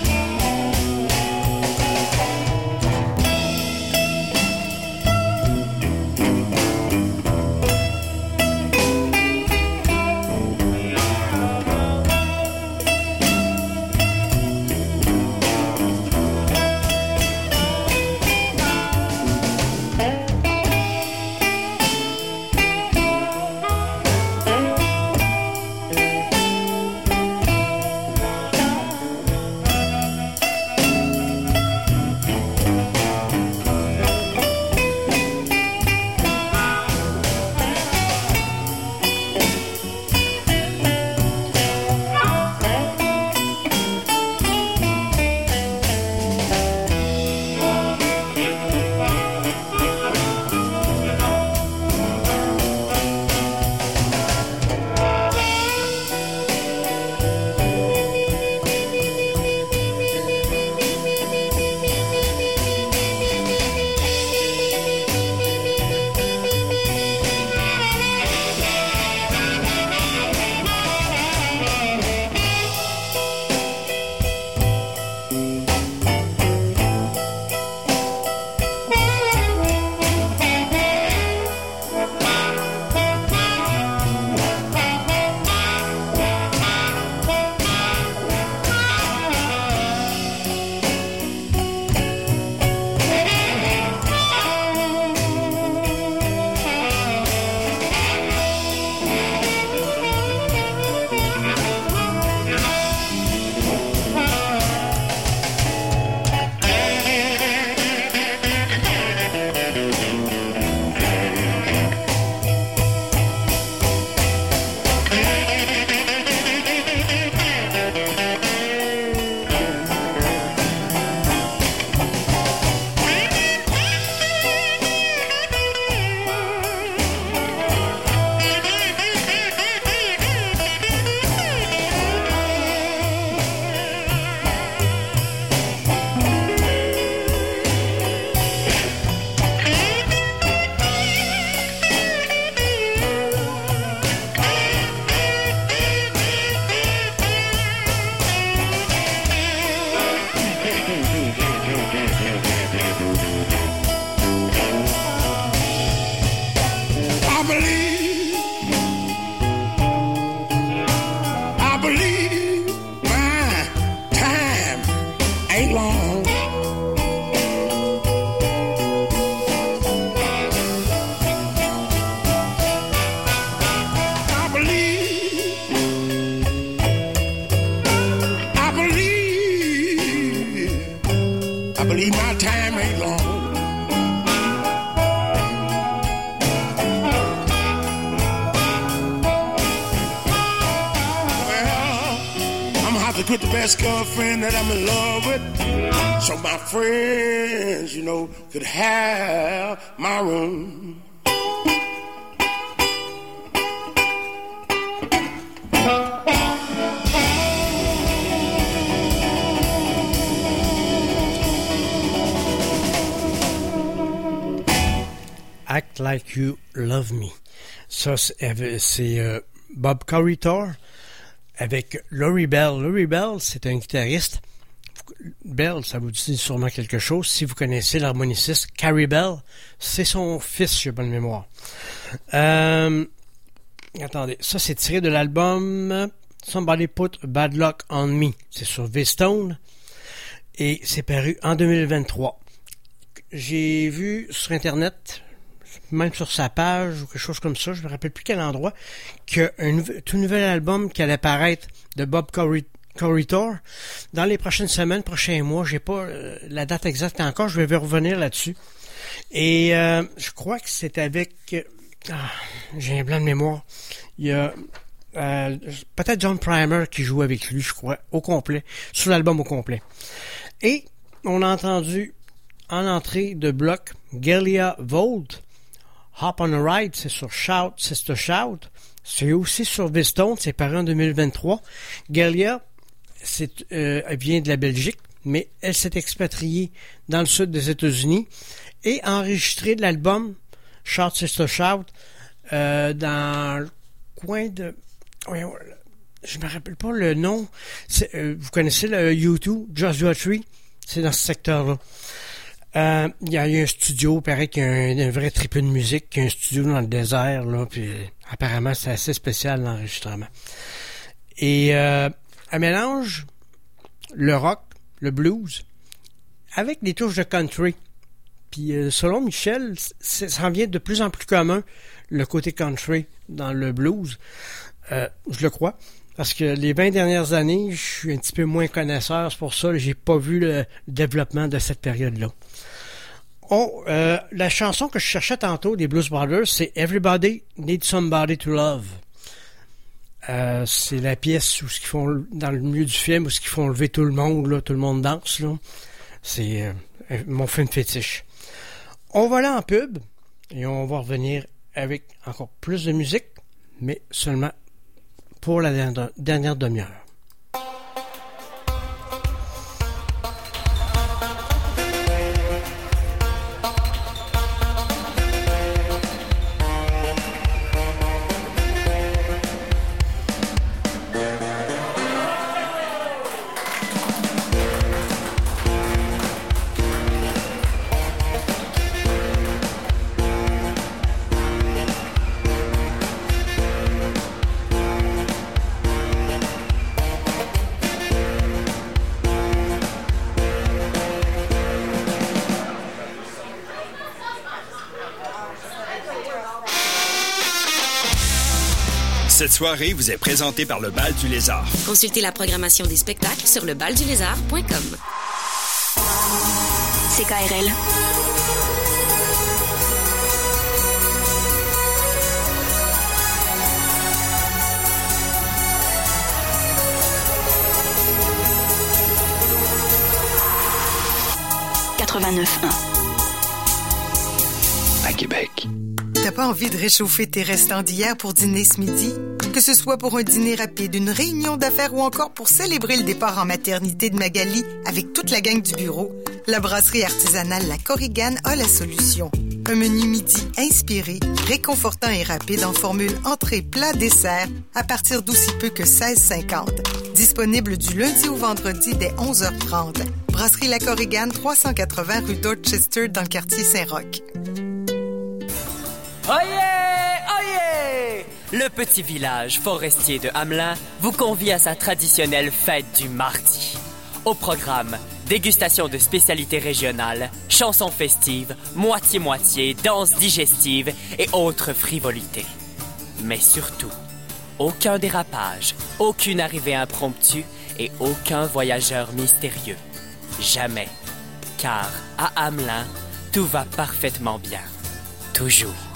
That I'm in love with. So my friends, you know, could have my room. Act Like You Love Me. Ça, c'est euh, Bob Corritor avec Laurie Bell. Laurie Bell, c'est un guitariste. Bell, ça vous dit sûrement quelque chose. Si vous connaissez l'harmoniciste Carrie Bell, c'est son fils, j'ai bonne mémoire. Euh, attendez, ça c'est tiré de l'album Somebody Put Bad Luck on Me. C'est sur V-Stone et c'est paru en 2023. J'ai vu sur Internet, même sur sa page ou quelque chose comme ça, je me rappelle plus quel endroit, qu'un tout nouvel album qui allait paraître de Bob Corri- Corritor dans les prochaines semaines, prochains mois. J'ai pas euh, la date exacte encore, je vais revenir là-dessus. Et euh, je crois que c'est avec euh, ah, j'ai un blanc de mémoire. Il y a peut-être John Primer qui joue avec lui, je crois, au complet, sur l'album au complet. Et on a entendu en entrée de bloc Galia Volt, Hop on a Ride, c'est sur Shout, Sister Shout. C'est aussi sur Vistone, c'est paru en 2023. Galia, c'est, euh, elle vient de la Belgique, mais elle s'est expatriée dans le sud des États-Unis et a enregistré de l'album Shout, Sister Shout euh, dans le coin de... je me rappelle pas le nom. Euh, vous connaissez le U2, Joshua Tree? C'est dans ce secteur-là. Euh, Il y a eu un studio, il paraît qu'il y a un, vrai triple de musique, qu'il y a un studio dans le désert, là, puis euh, apparemment c'est assez spécial l'enregistrement. Et euh, elle mélange le rock, le blues, avec des touches de country. Puis euh, selon Michel, ça en vient de plus en plus commun, le côté country dans le blues. Je le crois. Parce que les 20 dernières années, je suis un petit peu moins connaisseur, c'est pour ça que j'ai pas vu le développement de cette période-là. Oh, euh, la chanson que je cherchais tantôt des Blues Brothers, c'est Everybody Needs Somebody to Love. Euh, c'est la pièce où ce qu'ils font dans le milieu du film où ce qu'ils font lever tout le monde tout le monde danse là. C'est euh, mon film fétiche. On va là en pub et on va revenir avec encore plus de musique, mais seulement pour la dernière demi-heure. Soirée vous est présentée par le Bal du Lézard. Consultez la programmation des spectacles sur lebaldulézard.com. CKRL. À Québec. T'as pas envie de réchauffer tes restants d'hier pour dîner ce midi? Que ce soit pour un dîner rapide, une réunion d'affaires ou encore pour célébrer le départ en maternité de Magali avec toute la gang du bureau, la brasserie artisanale La Corrigane a la solution. Un menu midi inspiré, réconfortant et rapide en formule entrée, plat, dessert à partir d'aussi peu que 16,50. Disponible du lundi au vendredi dès 11h30. Brasserie La Corrigane, 380 rue Dorchester dans le quartier Saint-Roch. Oyez! Le petit village forestier de Hamelin vous convie à sa traditionnelle fête du mardi. Au programme, dégustation de spécialités régionales, chansons festives, moitié-moitié, danse digestive et autres frivolités. Mais surtout, aucun dérapage, aucune arrivée impromptue et aucun voyageur mystérieux. Jamais. Car à Hamelin, tout va parfaitement bien. Toujours.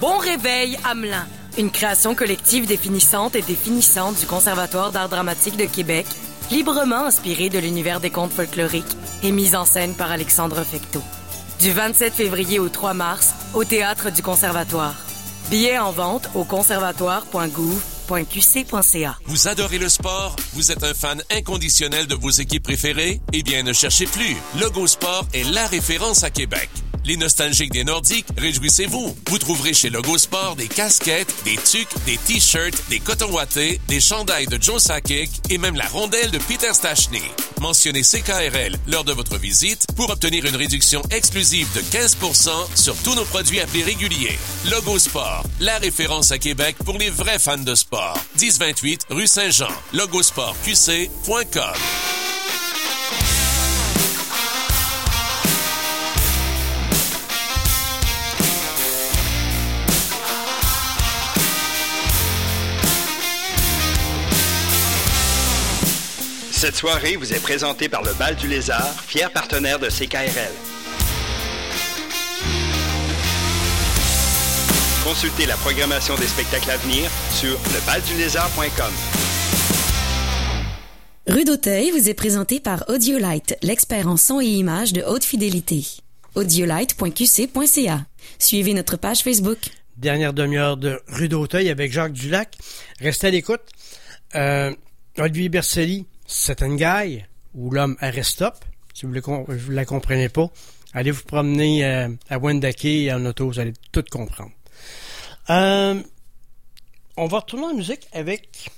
Bon réveil, Hamelin. une création collective définissante et définissante du Conservatoire d'art dramatique de Québec, librement inspirée de l'univers des contes folkloriques et mise en scène par Alexandre Fecteau. Du 27 février au 3 mars, au Théâtre du Conservatoire. Billets en vente au conservatoire.gouv.qc.ca. Vous adorez le sport? Vous êtes un fan inconditionnel de vos équipes préférées? Eh bien, ne cherchez plus. Logo Sport est la référence à Québec. Les nostalgiques des Nordiques, réjouissez-vous. Vous trouverez chez Logo Sport des casquettes, des tucs, des t-shirts, des cotons wattés, des chandails de Joe Sakic et même la rondelle de Peter Stachny. Mentionnez CKRL lors de votre visite pour obtenir une réduction exclusive de 15% sur tous nos produits à prix régulier. Logo Sport, la référence à Québec pour les vrais fans de sport. 1028 rue Saint-Jean. Logosportqc.com. Cette soirée vous est présentée par le Bal du Lézard, fier partenaire de CKRL. Consultez la programmation des spectacles à venir sur lebaldulézard.com. Rue d'Auteuil vous est présenté par Audiolite, l'expert en son et images de haute fidélité. audiolite.qc.ca. Suivez notre page Facebook. Dernière demi-heure de Rue d'Auteuil avec Jacques Dulac. Restez à l'écoute. Euh, Olivier Bercelli, C'est un guy ou l'homme arrête stop. Si vous ne la comprenez pas, allez vous promener euh, à Wendake en auto, vous allez tout comprendre. Euh, on va retourner en musique avec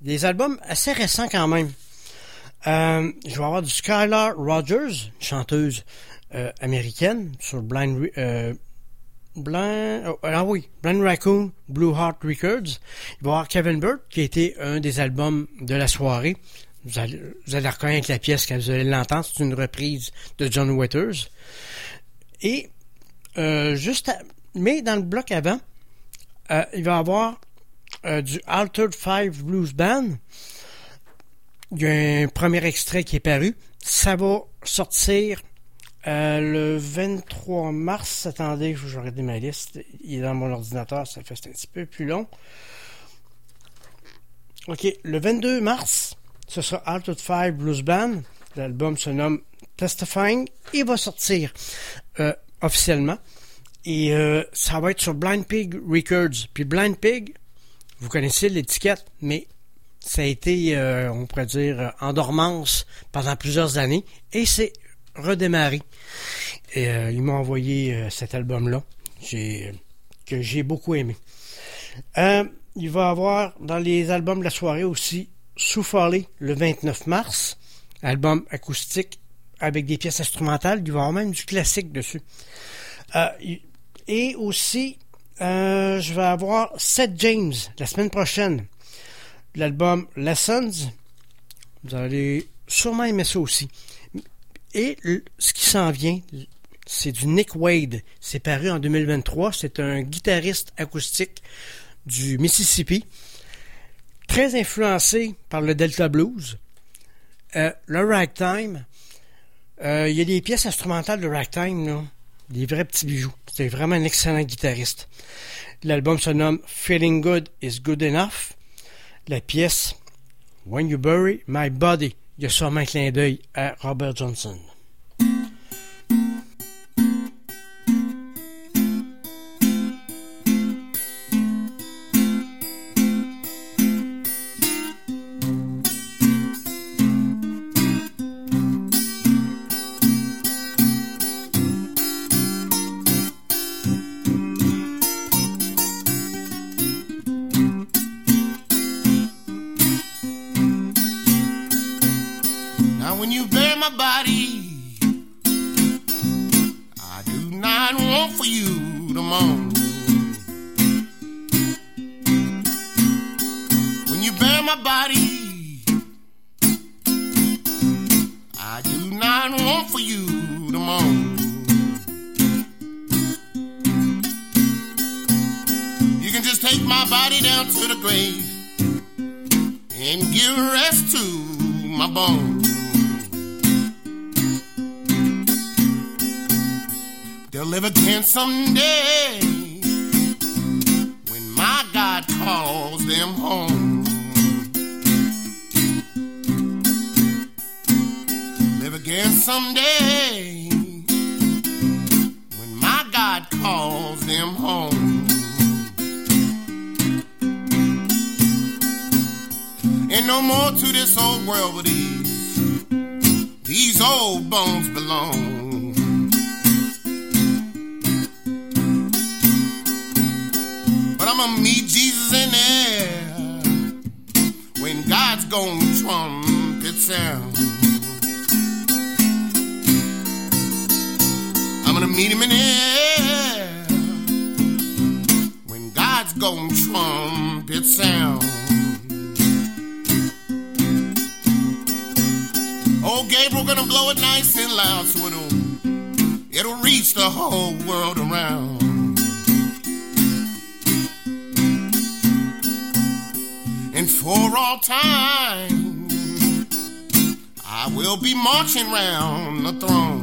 des albums assez récents quand même. Euh, je vais avoir du Skylar Rogers, chanteuse américaine, sur Blind, oh, ah oui, Blind Raccoon, Blue Heart Records. Il va y avoir Kevin Burt, qui a été un des albums de la soirée. Vous allez, reconnaître la pièce quand vous allez l'entendre. C'est une reprise de John Waters. Et euh, juste, à- mais dans le bloc avant, euh, il va y avoir euh, du Altered Five Blues Band. Il y a un premier extrait qui est paru. Ça va sortir le 23 mars. Attendez, je regarde ma liste. Il est dans mon ordinateur, ça fait un petit peu plus long. OK, le 22 mars, ce sera Altered Five Blues Band. L'album se nomme Testifying et va sortir euh, officiellement. Et euh, ça va être sur Blind Pig Records. Puis Blind Pig, vous connaissez l'étiquette, mais ça a été, euh, on pourrait dire, en dormance pendant plusieurs années. Et c'est redémarré. Et ils m'ont envoyé cet album-là, que j'ai beaucoup aimé. Il va y avoir dans les albums de la soirée aussi Soufflé le 29 mars, album acoustique avec des pièces instrumentales. Il va y avoir même du classique dessus. Euh, et aussi, euh, je vais avoir Seth James la semaine prochaine. L'album Lessons. Vous allez sûrement aimer ça aussi. Et ce qui s'en vient, c'est du Nick Wade. C'est paru en 2023. C'est un guitariste acoustique du Mississippi, très influencé par le Delta Blues. Euh, le ragtime, euh, il y a des pièces instrumentales de ragtime, là, des vrais petits bijoux. C'est vraiment un excellent guitariste. L'album se nomme Feeling Good is Good Enough. La pièce When You Bury My Body. Il y a sûrement un clin d'œil à Robert Johnson. Someday when my God calls them home. Live again someday when my God calls them home. Ain't no more to this old world but these, these old bones belong. But I'm gonna meet Jesus in there when God's gonna trumpet sound. I'm gonna meet him in there when God's gonna trumpet sound. Oh, Gabriel gonna blow it nice and loud so it'll, it'll reach the whole world around. For all time, I will be marching round the throne.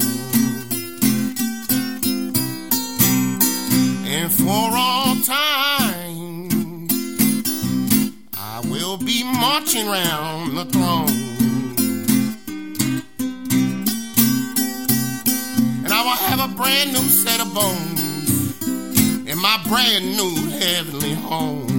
And for all time, I will be marching round the throne. And I will have a brand new set of bones in my brand new heavenly home.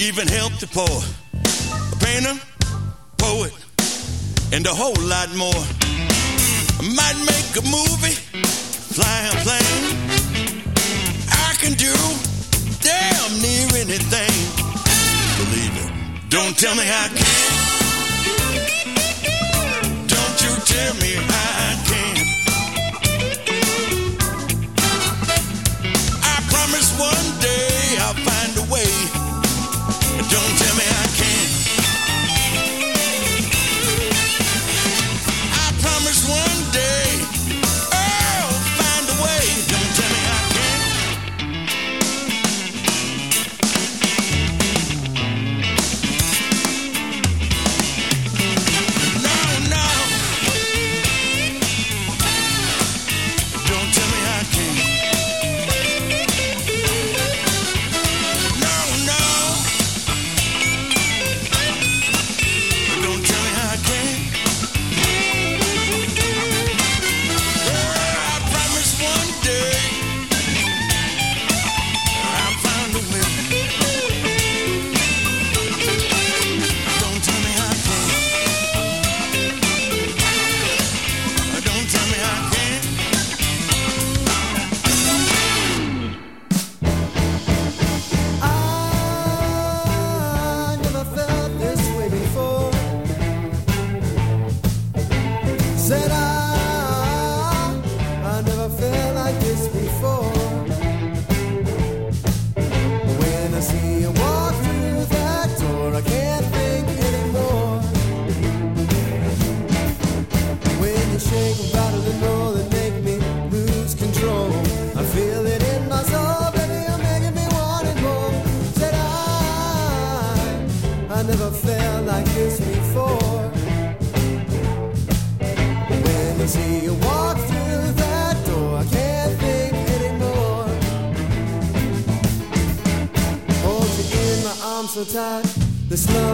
Even help the poor. A painter, poet, and a whole lot more. I might make a movie, fly a plane. I can do damn near anything. Believe it. Don't tell me I can't. Don't you tell me I can't. I promise one day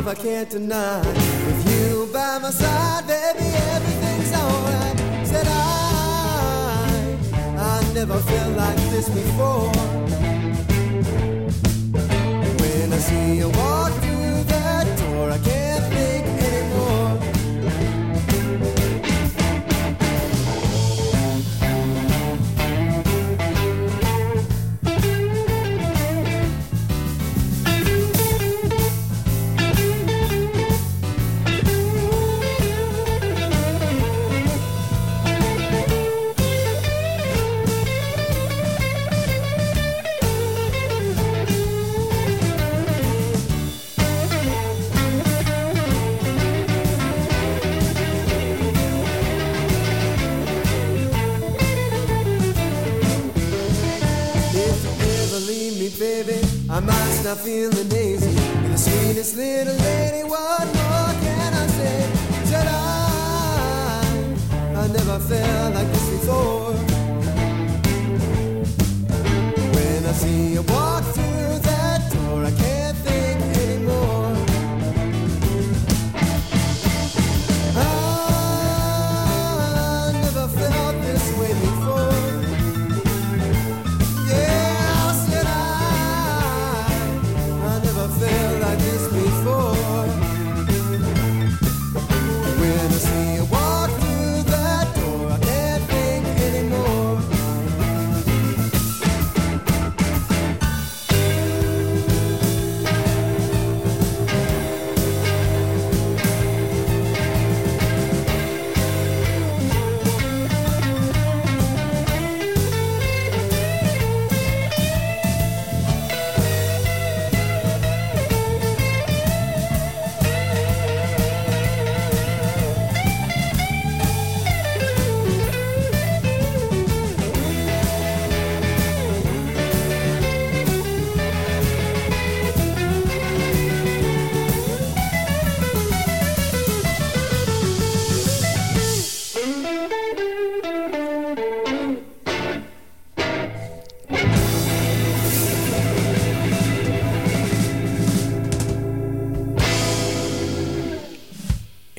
love I can't deny. With you by my side, baby, everything's alright. Said I, I never felt like this before.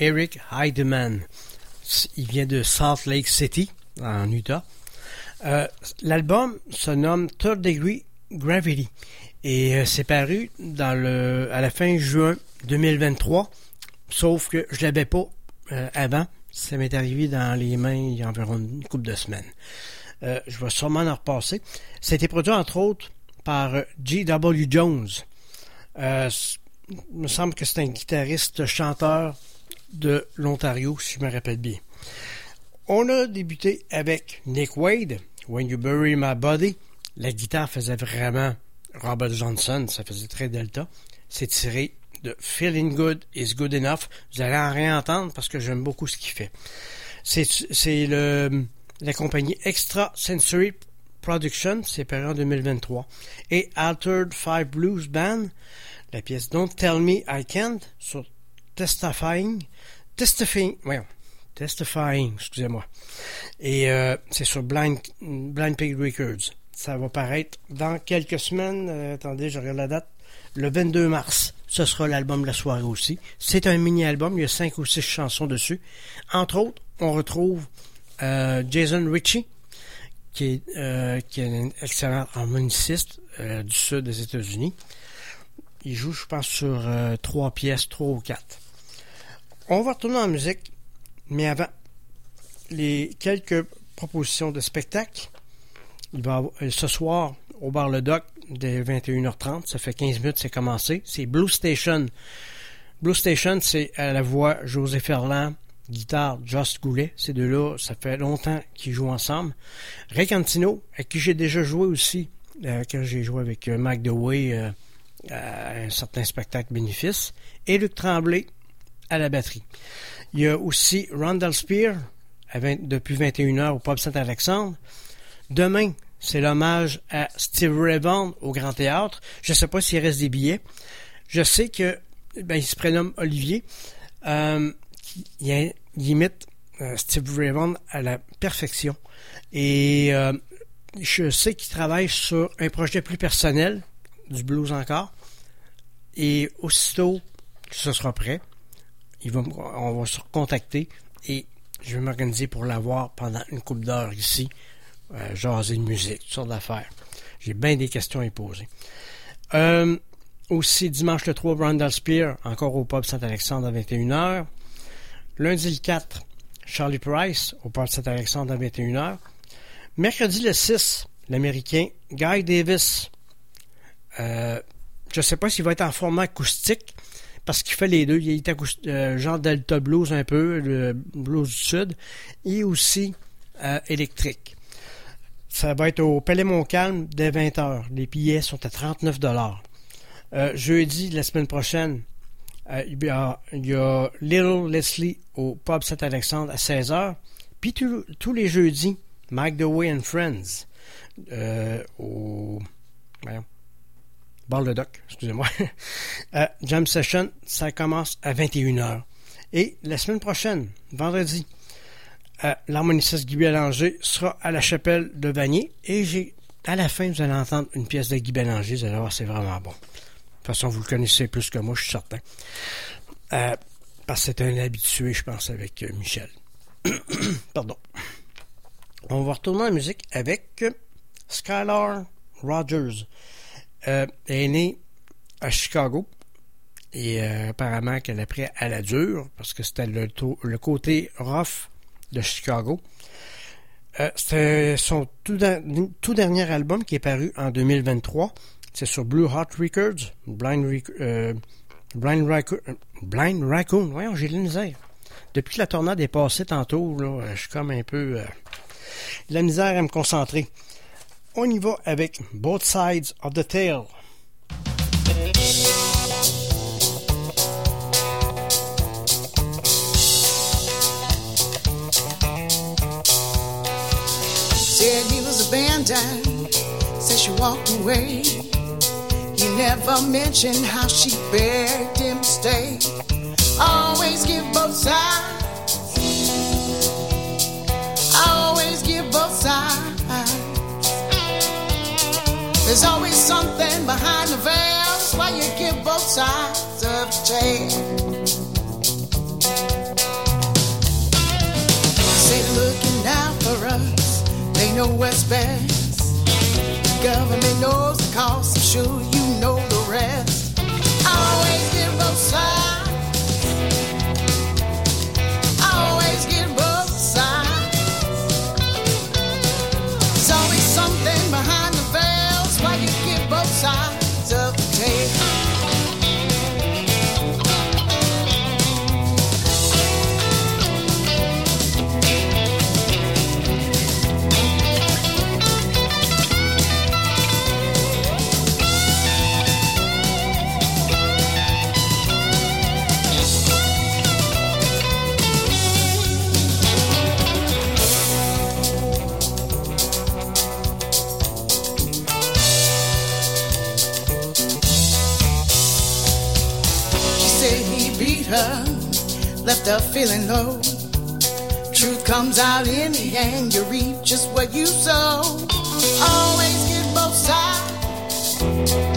Eric Heidemann. Il vient de Salt Lake City, en Utah. Euh, L'album se nomme Third Degree Gravity et euh, c'est paru à la fin juin 2023, sauf que je l'avais pas euh, avant. Ça m'est arrivé dans les mains il y a environ une couple de semaines. Euh, je vais sûrement en repasser. C'était produit entre autres par G.W. Jones. Il me semble que c'est un guitariste chanteur de l'Ontario, si je me rappelle bien. On a débuté avec Nick Wade, When You Bury My Body. La guitare faisait vraiment Robert Johnson, ça faisait très Delta. C'est tiré de Feeling Good is Good Enough. Vous allez en réentendre parce que j'aime beaucoup ce qu'il fait. C'est la compagnie Extra Sensory Production, c'est paru en 2023. Et Altered Five Blues Band, la pièce Don't Tell Me I Can't sur Testifying. Testifying, voyons. Testifying, excusez-moi. Et euh, c'est sur Blind, Pig Records. Ça va paraître dans quelques semaines. Euh, attendez, je regarde la date. Le 22 mars. Ce sera l'album de la soirée aussi. C'est un mini-album. Il y a cinq ou six chansons dessus. Entre autres, on retrouve euh, Jason Ritchie, qui est, qui est un excellent harmoniciste du sud des États-Unis. Il joue, je pense, sur trois pièces, trois ou quatre. On va retourner en musique, mais avant, les quelques propositions de spectacle. Il va avoir- euh, ce soir au bar Le Doc dès 21h30, ça fait 15 minutes, c'est commencé. C'est Blue Station. Blue Station, c'est à la voix José Ferland, guitare Just Goulet. Ces deux-là, ça fait longtemps qu'ils jouent ensemble. Ray Cantino, avec qui j'ai déjà joué aussi, euh, quand j'ai joué avec euh, DeWay euh, à un certain spectacle bénéfice. Et Luc Tremblay à la batterie. Il y a aussi Randall Spear à 20 depuis 21h au Pub Saint-Alexandre. Demain, c'est l'hommage à Steve Ray au Grand Théâtre. Je ne sais pas s'il reste des billets. Je sais que ben, il se prénomme Olivier. Euh, il, imite euh, Steve Ray à la perfection. Et euh, je sais qu'il travaille sur un projet plus personnel, du blues encore. Et aussitôt que ce sera prêt, on va se recontacter et je vais m'organiser pour l'avoir pendant une couple d'heures ici, euh, jaser de musique, toutes sortes d'affaires. J'ai bien des questions à y poser. Euh, aussi, dimanche le 3, Brandal Spear, encore au pub Saint-Alexandre à 21h. Lundi le 4, Charlie Price au pub Saint-Alexandre à 21h. Mercredi le 6, l'Américain Guy Davis. Euh, je ne sais pas s'il va être en format acoustique parce qu'il fait les deux. Il est euh, genre Delta Blues un peu, le blues du Sud, et aussi euh, électrique. Ça va être au Palais Montcalm dès 20h. Les billets sont à 39 euh, Jeudi, la semaine prochaine, euh, il, y a, Little Leslie au Pub Saint-Alexandre à 16h. Puis tous- les jeudis, Mike DeWay and Friends euh, au voyons, Bar le Doc, excusez-moi. (laughs) Euh, Jam Session, ça commence à 21h. Et la semaine prochaine, vendredi, euh, l'harmoniciste Guy Bélanger sera à la chapelle de Vanier. Et j'ai, à la fin, vous allez entendre une pièce de Guy Bélanger. Vous allez voir, c'est vraiment bon. De toute façon, vous le connaissez plus que moi, je suis certain. Euh, parce que c'est un habitué, je pense, avec euh, Michel. (coughs) Pardon. On va retourner en musique avec Skylar Rogers. Euh, elle est née à Chicago. Et euh, apparemment qu'elle a pris à la dure, parce que c'était le, côté rough de Chicago. Euh, c'était son tout, dernier album qui est paru en 2023. C'est sur Blue Hot Records. Blind, euh, Blind, Raccoon. Voyons, j'ai de la misère. Depuis que la tornade est passée tantôt, là, je suis comme un peu... la misère à me concentrer. Y va avec Both Sides of the Tail. Said he was abandoned, said she walked away. He never mentioned how she begged him to stay. Always give both sides. Sides of tale. Say looking out for us, they know what's best. Government knows the cost, I'm sure her, left her feeling low. Truth comes out in the end, you reap just what you sow. Always give both sides.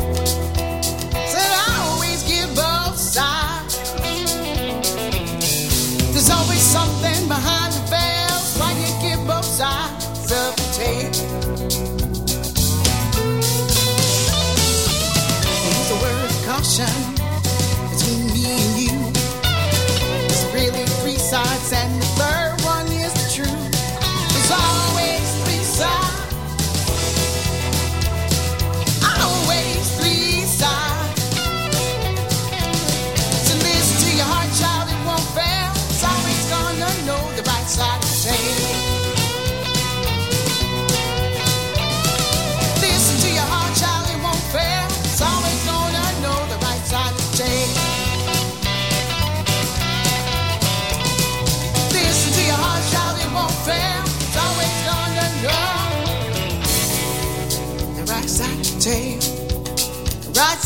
Sides, and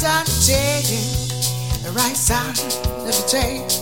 side of change, the right side of the change.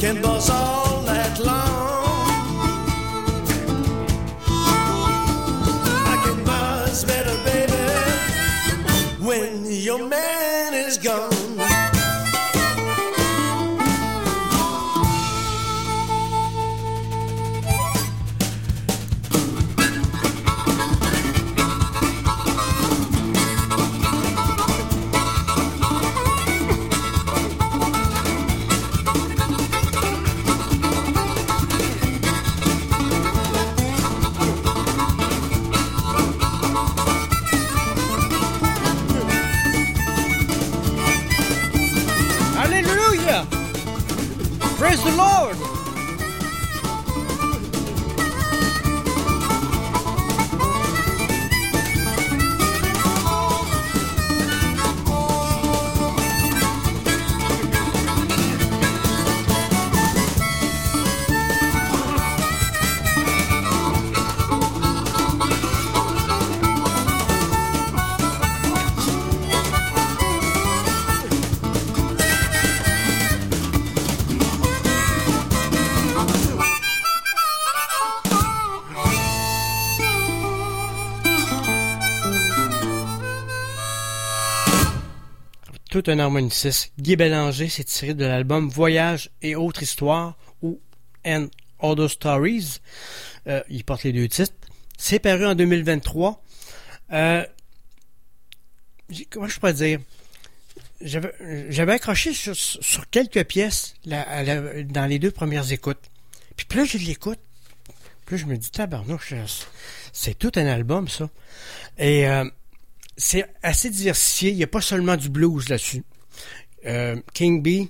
Can buzz all night long. I can buzz better, baby, when your man is gone. Un harmoniciste. Guy Bélanger s'est tiré de l'album Voyage et autres histoires ou And Other Stories. Euh, il porte les deux titres. C'est paru en 2023. Euh, comment je pourrais dire? J'avais accroché sur, quelques pièces dans les deux premières écoutes. Puis plus je l'écoute, plus je me dis, tabarnouche, c'est tout un album, ça. Et euh, c'est assez diversifié. Il n'y a pas seulement du blues là-dessus. Euh, King B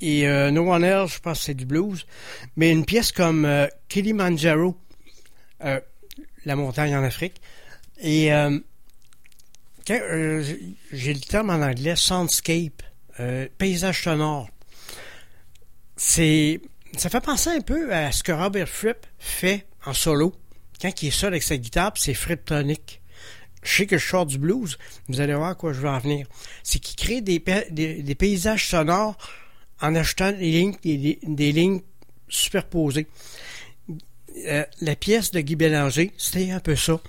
et euh, No One Else, je pense que c'est du blues. Mais une pièce comme euh, Kilimanjaro, euh, la montagne en Afrique, et j'ai le terme en anglais, soundscape, paysage sonore. C'est, ça fait penser un peu à ce que Robert Fripp fait en solo quand il est seul avec sa guitare, c'est Fripptonic. Je sais que je sors du blues, vous allez voir à quoi je veux en venir. C'est qu'il crée des, pa- des, des paysages sonores en ajoutant des lignes, superposées. Euh, la pièce de Guy Bélanger, c'était un peu ça.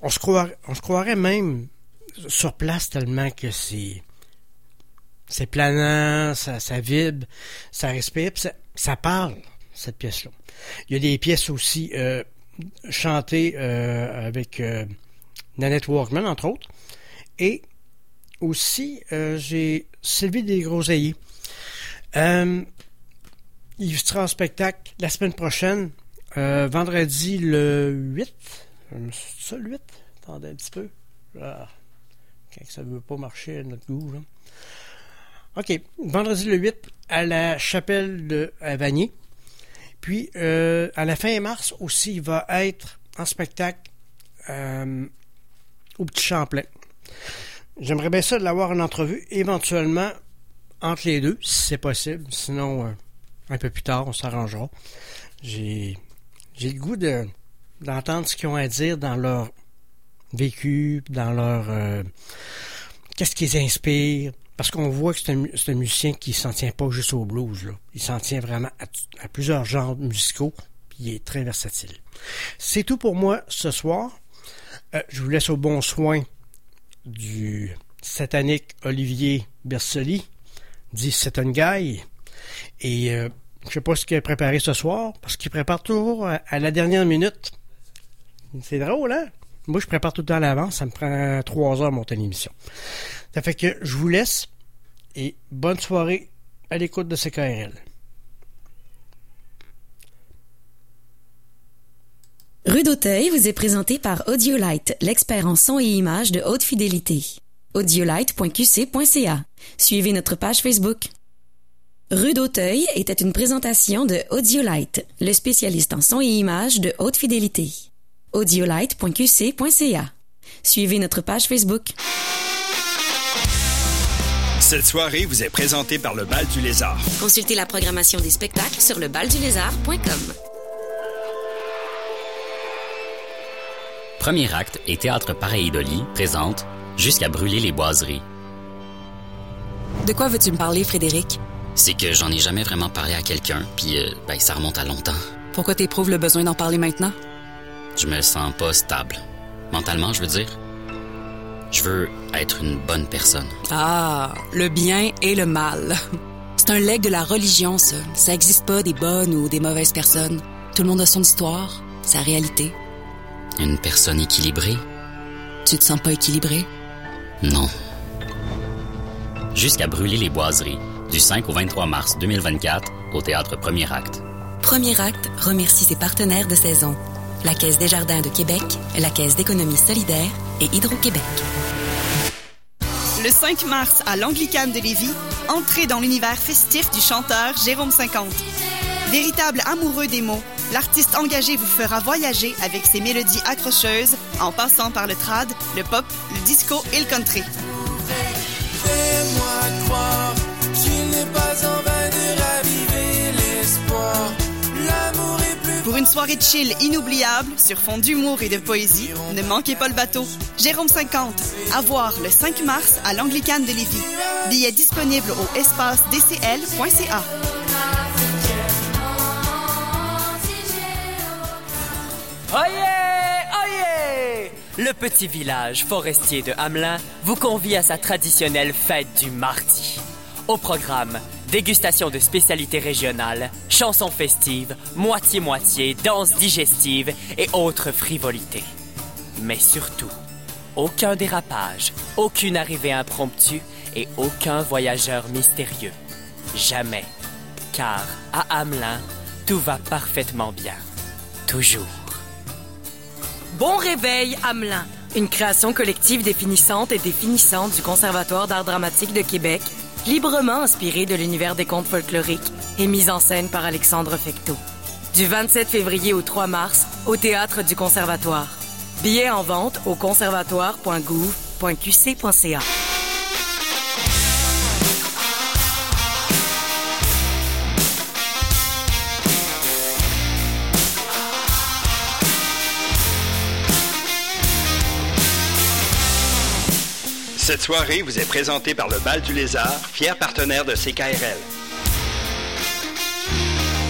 On se croirait, on se croirait même sur place tellement que c'est c'est planant, ça, vibre, ça respire, ça, ça parle, cette pièce-là. Il y a des pièces aussi euh, chantées euh, avec euh, Nanette Walkman, entre autres. Et aussi, euh, j'ai Sylvie Desgroseilliers. Euh, il sera en spectacle la semaine prochaine, euh, vendredi le 8. Euh, ça le 8? Attendez un petit peu. Ah, ça ne veut pas marcher à notre goût. Là. OK. Vendredi le 8 à la chapelle de Vanier. Puis, à la fin mars aussi, il va être en spectacle au Petit Champlain. J'aimerais bien ça de l'avoir en entrevue, éventuellement entre les deux, si c'est possible. Sinon, euh, un peu plus tard, on s'arrangera. J'ai, le goût de, d'entendre ce qu'ils ont à dire dans leur vécu, dans leur... euh, qu'est-ce qui les inspire. Parce qu'on voit que c'est un, musicien qui s'en tient pas juste au blues. Là. Il s'en tient vraiment à, plusieurs genres musicaux. Il est très versatile. C'est tout pour moi ce soir. Euh, je vous laisse au bon soin du satanique Olivier Bersoli, dit un guy. Et euh, je sais pas ce qu'il a préparé ce soir, parce qu'il prépare toujours à, à la dernière minute. C'est drôle, hein? Moi, je prépare tout le temps à l'avance. Ça me prend trois heures monter l'émission. Ça fait que je vous laisse et bonne soirée à l'écoute de CKRL. Rue d'Auteuil vous est présenté par Audiolite, l'expert en son et images de haute fidélité. audiolite.qc.ca. Suivez notre page Facebook. Rue d'Auteuil était une présentation de Audiolite, le spécialiste en son et images de haute fidélité. audiolite.qc.ca. Suivez notre page Facebook. Cette soirée vous est présentée par le Bal du Lézard. Consultez la programmation des spectacles sur lebaldulézard.com. Premier acte et Théâtre Pareidoli présente Jusqu'à brûler les boiseries. De quoi veux-tu me parler, Frédéric? C'est que j'en ai jamais vraiment parlé à quelqu'un, puis euh, ben, ça remonte à longtemps. Pourquoi t'éprouves le besoin d'en parler maintenant? Je me sens pas stable. Mentalement, je veux dire. Je veux être une bonne personne. Ah, le bien et le mal. (laughs) C'est un legs de la religion, ça. Ça existe pas des bonnes ou des mauvaises personnes. Tout le monde a son histoire, sa réalité. Une personne équilibrée? Tu te sens pas équilibré? Non. Jusqu'à brûler les boiseries, du 5 au 23 mars 2024, au Théâtre Premier Acte. Premier acte remercie ses partenaires de saison. La Caisse des Jardins de Québec, la Caisse d'économie solidaire et Hydro-Québec. Le 5 mars à l'Anglicane de Lévis, entrez dans l'univers festif du chanteur Jérôme 50. Véritable amoureux des mots, l'artiste engagé vous fera voyager avec ses mélodies accrocheuses en passant par le trad, le pop, le disco et le country. Fais-moi croire qu'il n'est pas en vain de raviver l'espoir. L'amour est plus Pour une soirée de chill inoubliable sur fond d'humour et de poésie, ne manquez pas le bateau. Jérôme 50, à voir le 5 mars à l'Anglicane de Lévis. Billets disponibles au espace dcl.ca. Oyez! Oyez! Le petit village forestier de Hamelin vous convie à sa traditionnelle fête du mardi. Au programme, dégustation de spécialités régionales, chansons festives, moitié-moitié, danse digestive et autres frivolités. Mais surtout, aucun dérapage, aucune arrivée impromptue et aucun voyageur mystérieux. Jamais. Car à Hamelin, tout va parfaitement bien. Toujours. Bon réveil, Hamelin. une création collective définissante et définissante du Conservatoire d'art dramatique de Québec, librement inspirée de l'univers des contes folkloriques et mise en scène par Alexandre Fecteau. Du 27 février au 3 mars, au Théâtre du Conservatoire. Billets en vente au conservatoire.gouv.qc.ca. Cette soirée vous est présentée par le Bal du Lézard, fier partenaire de CKRL.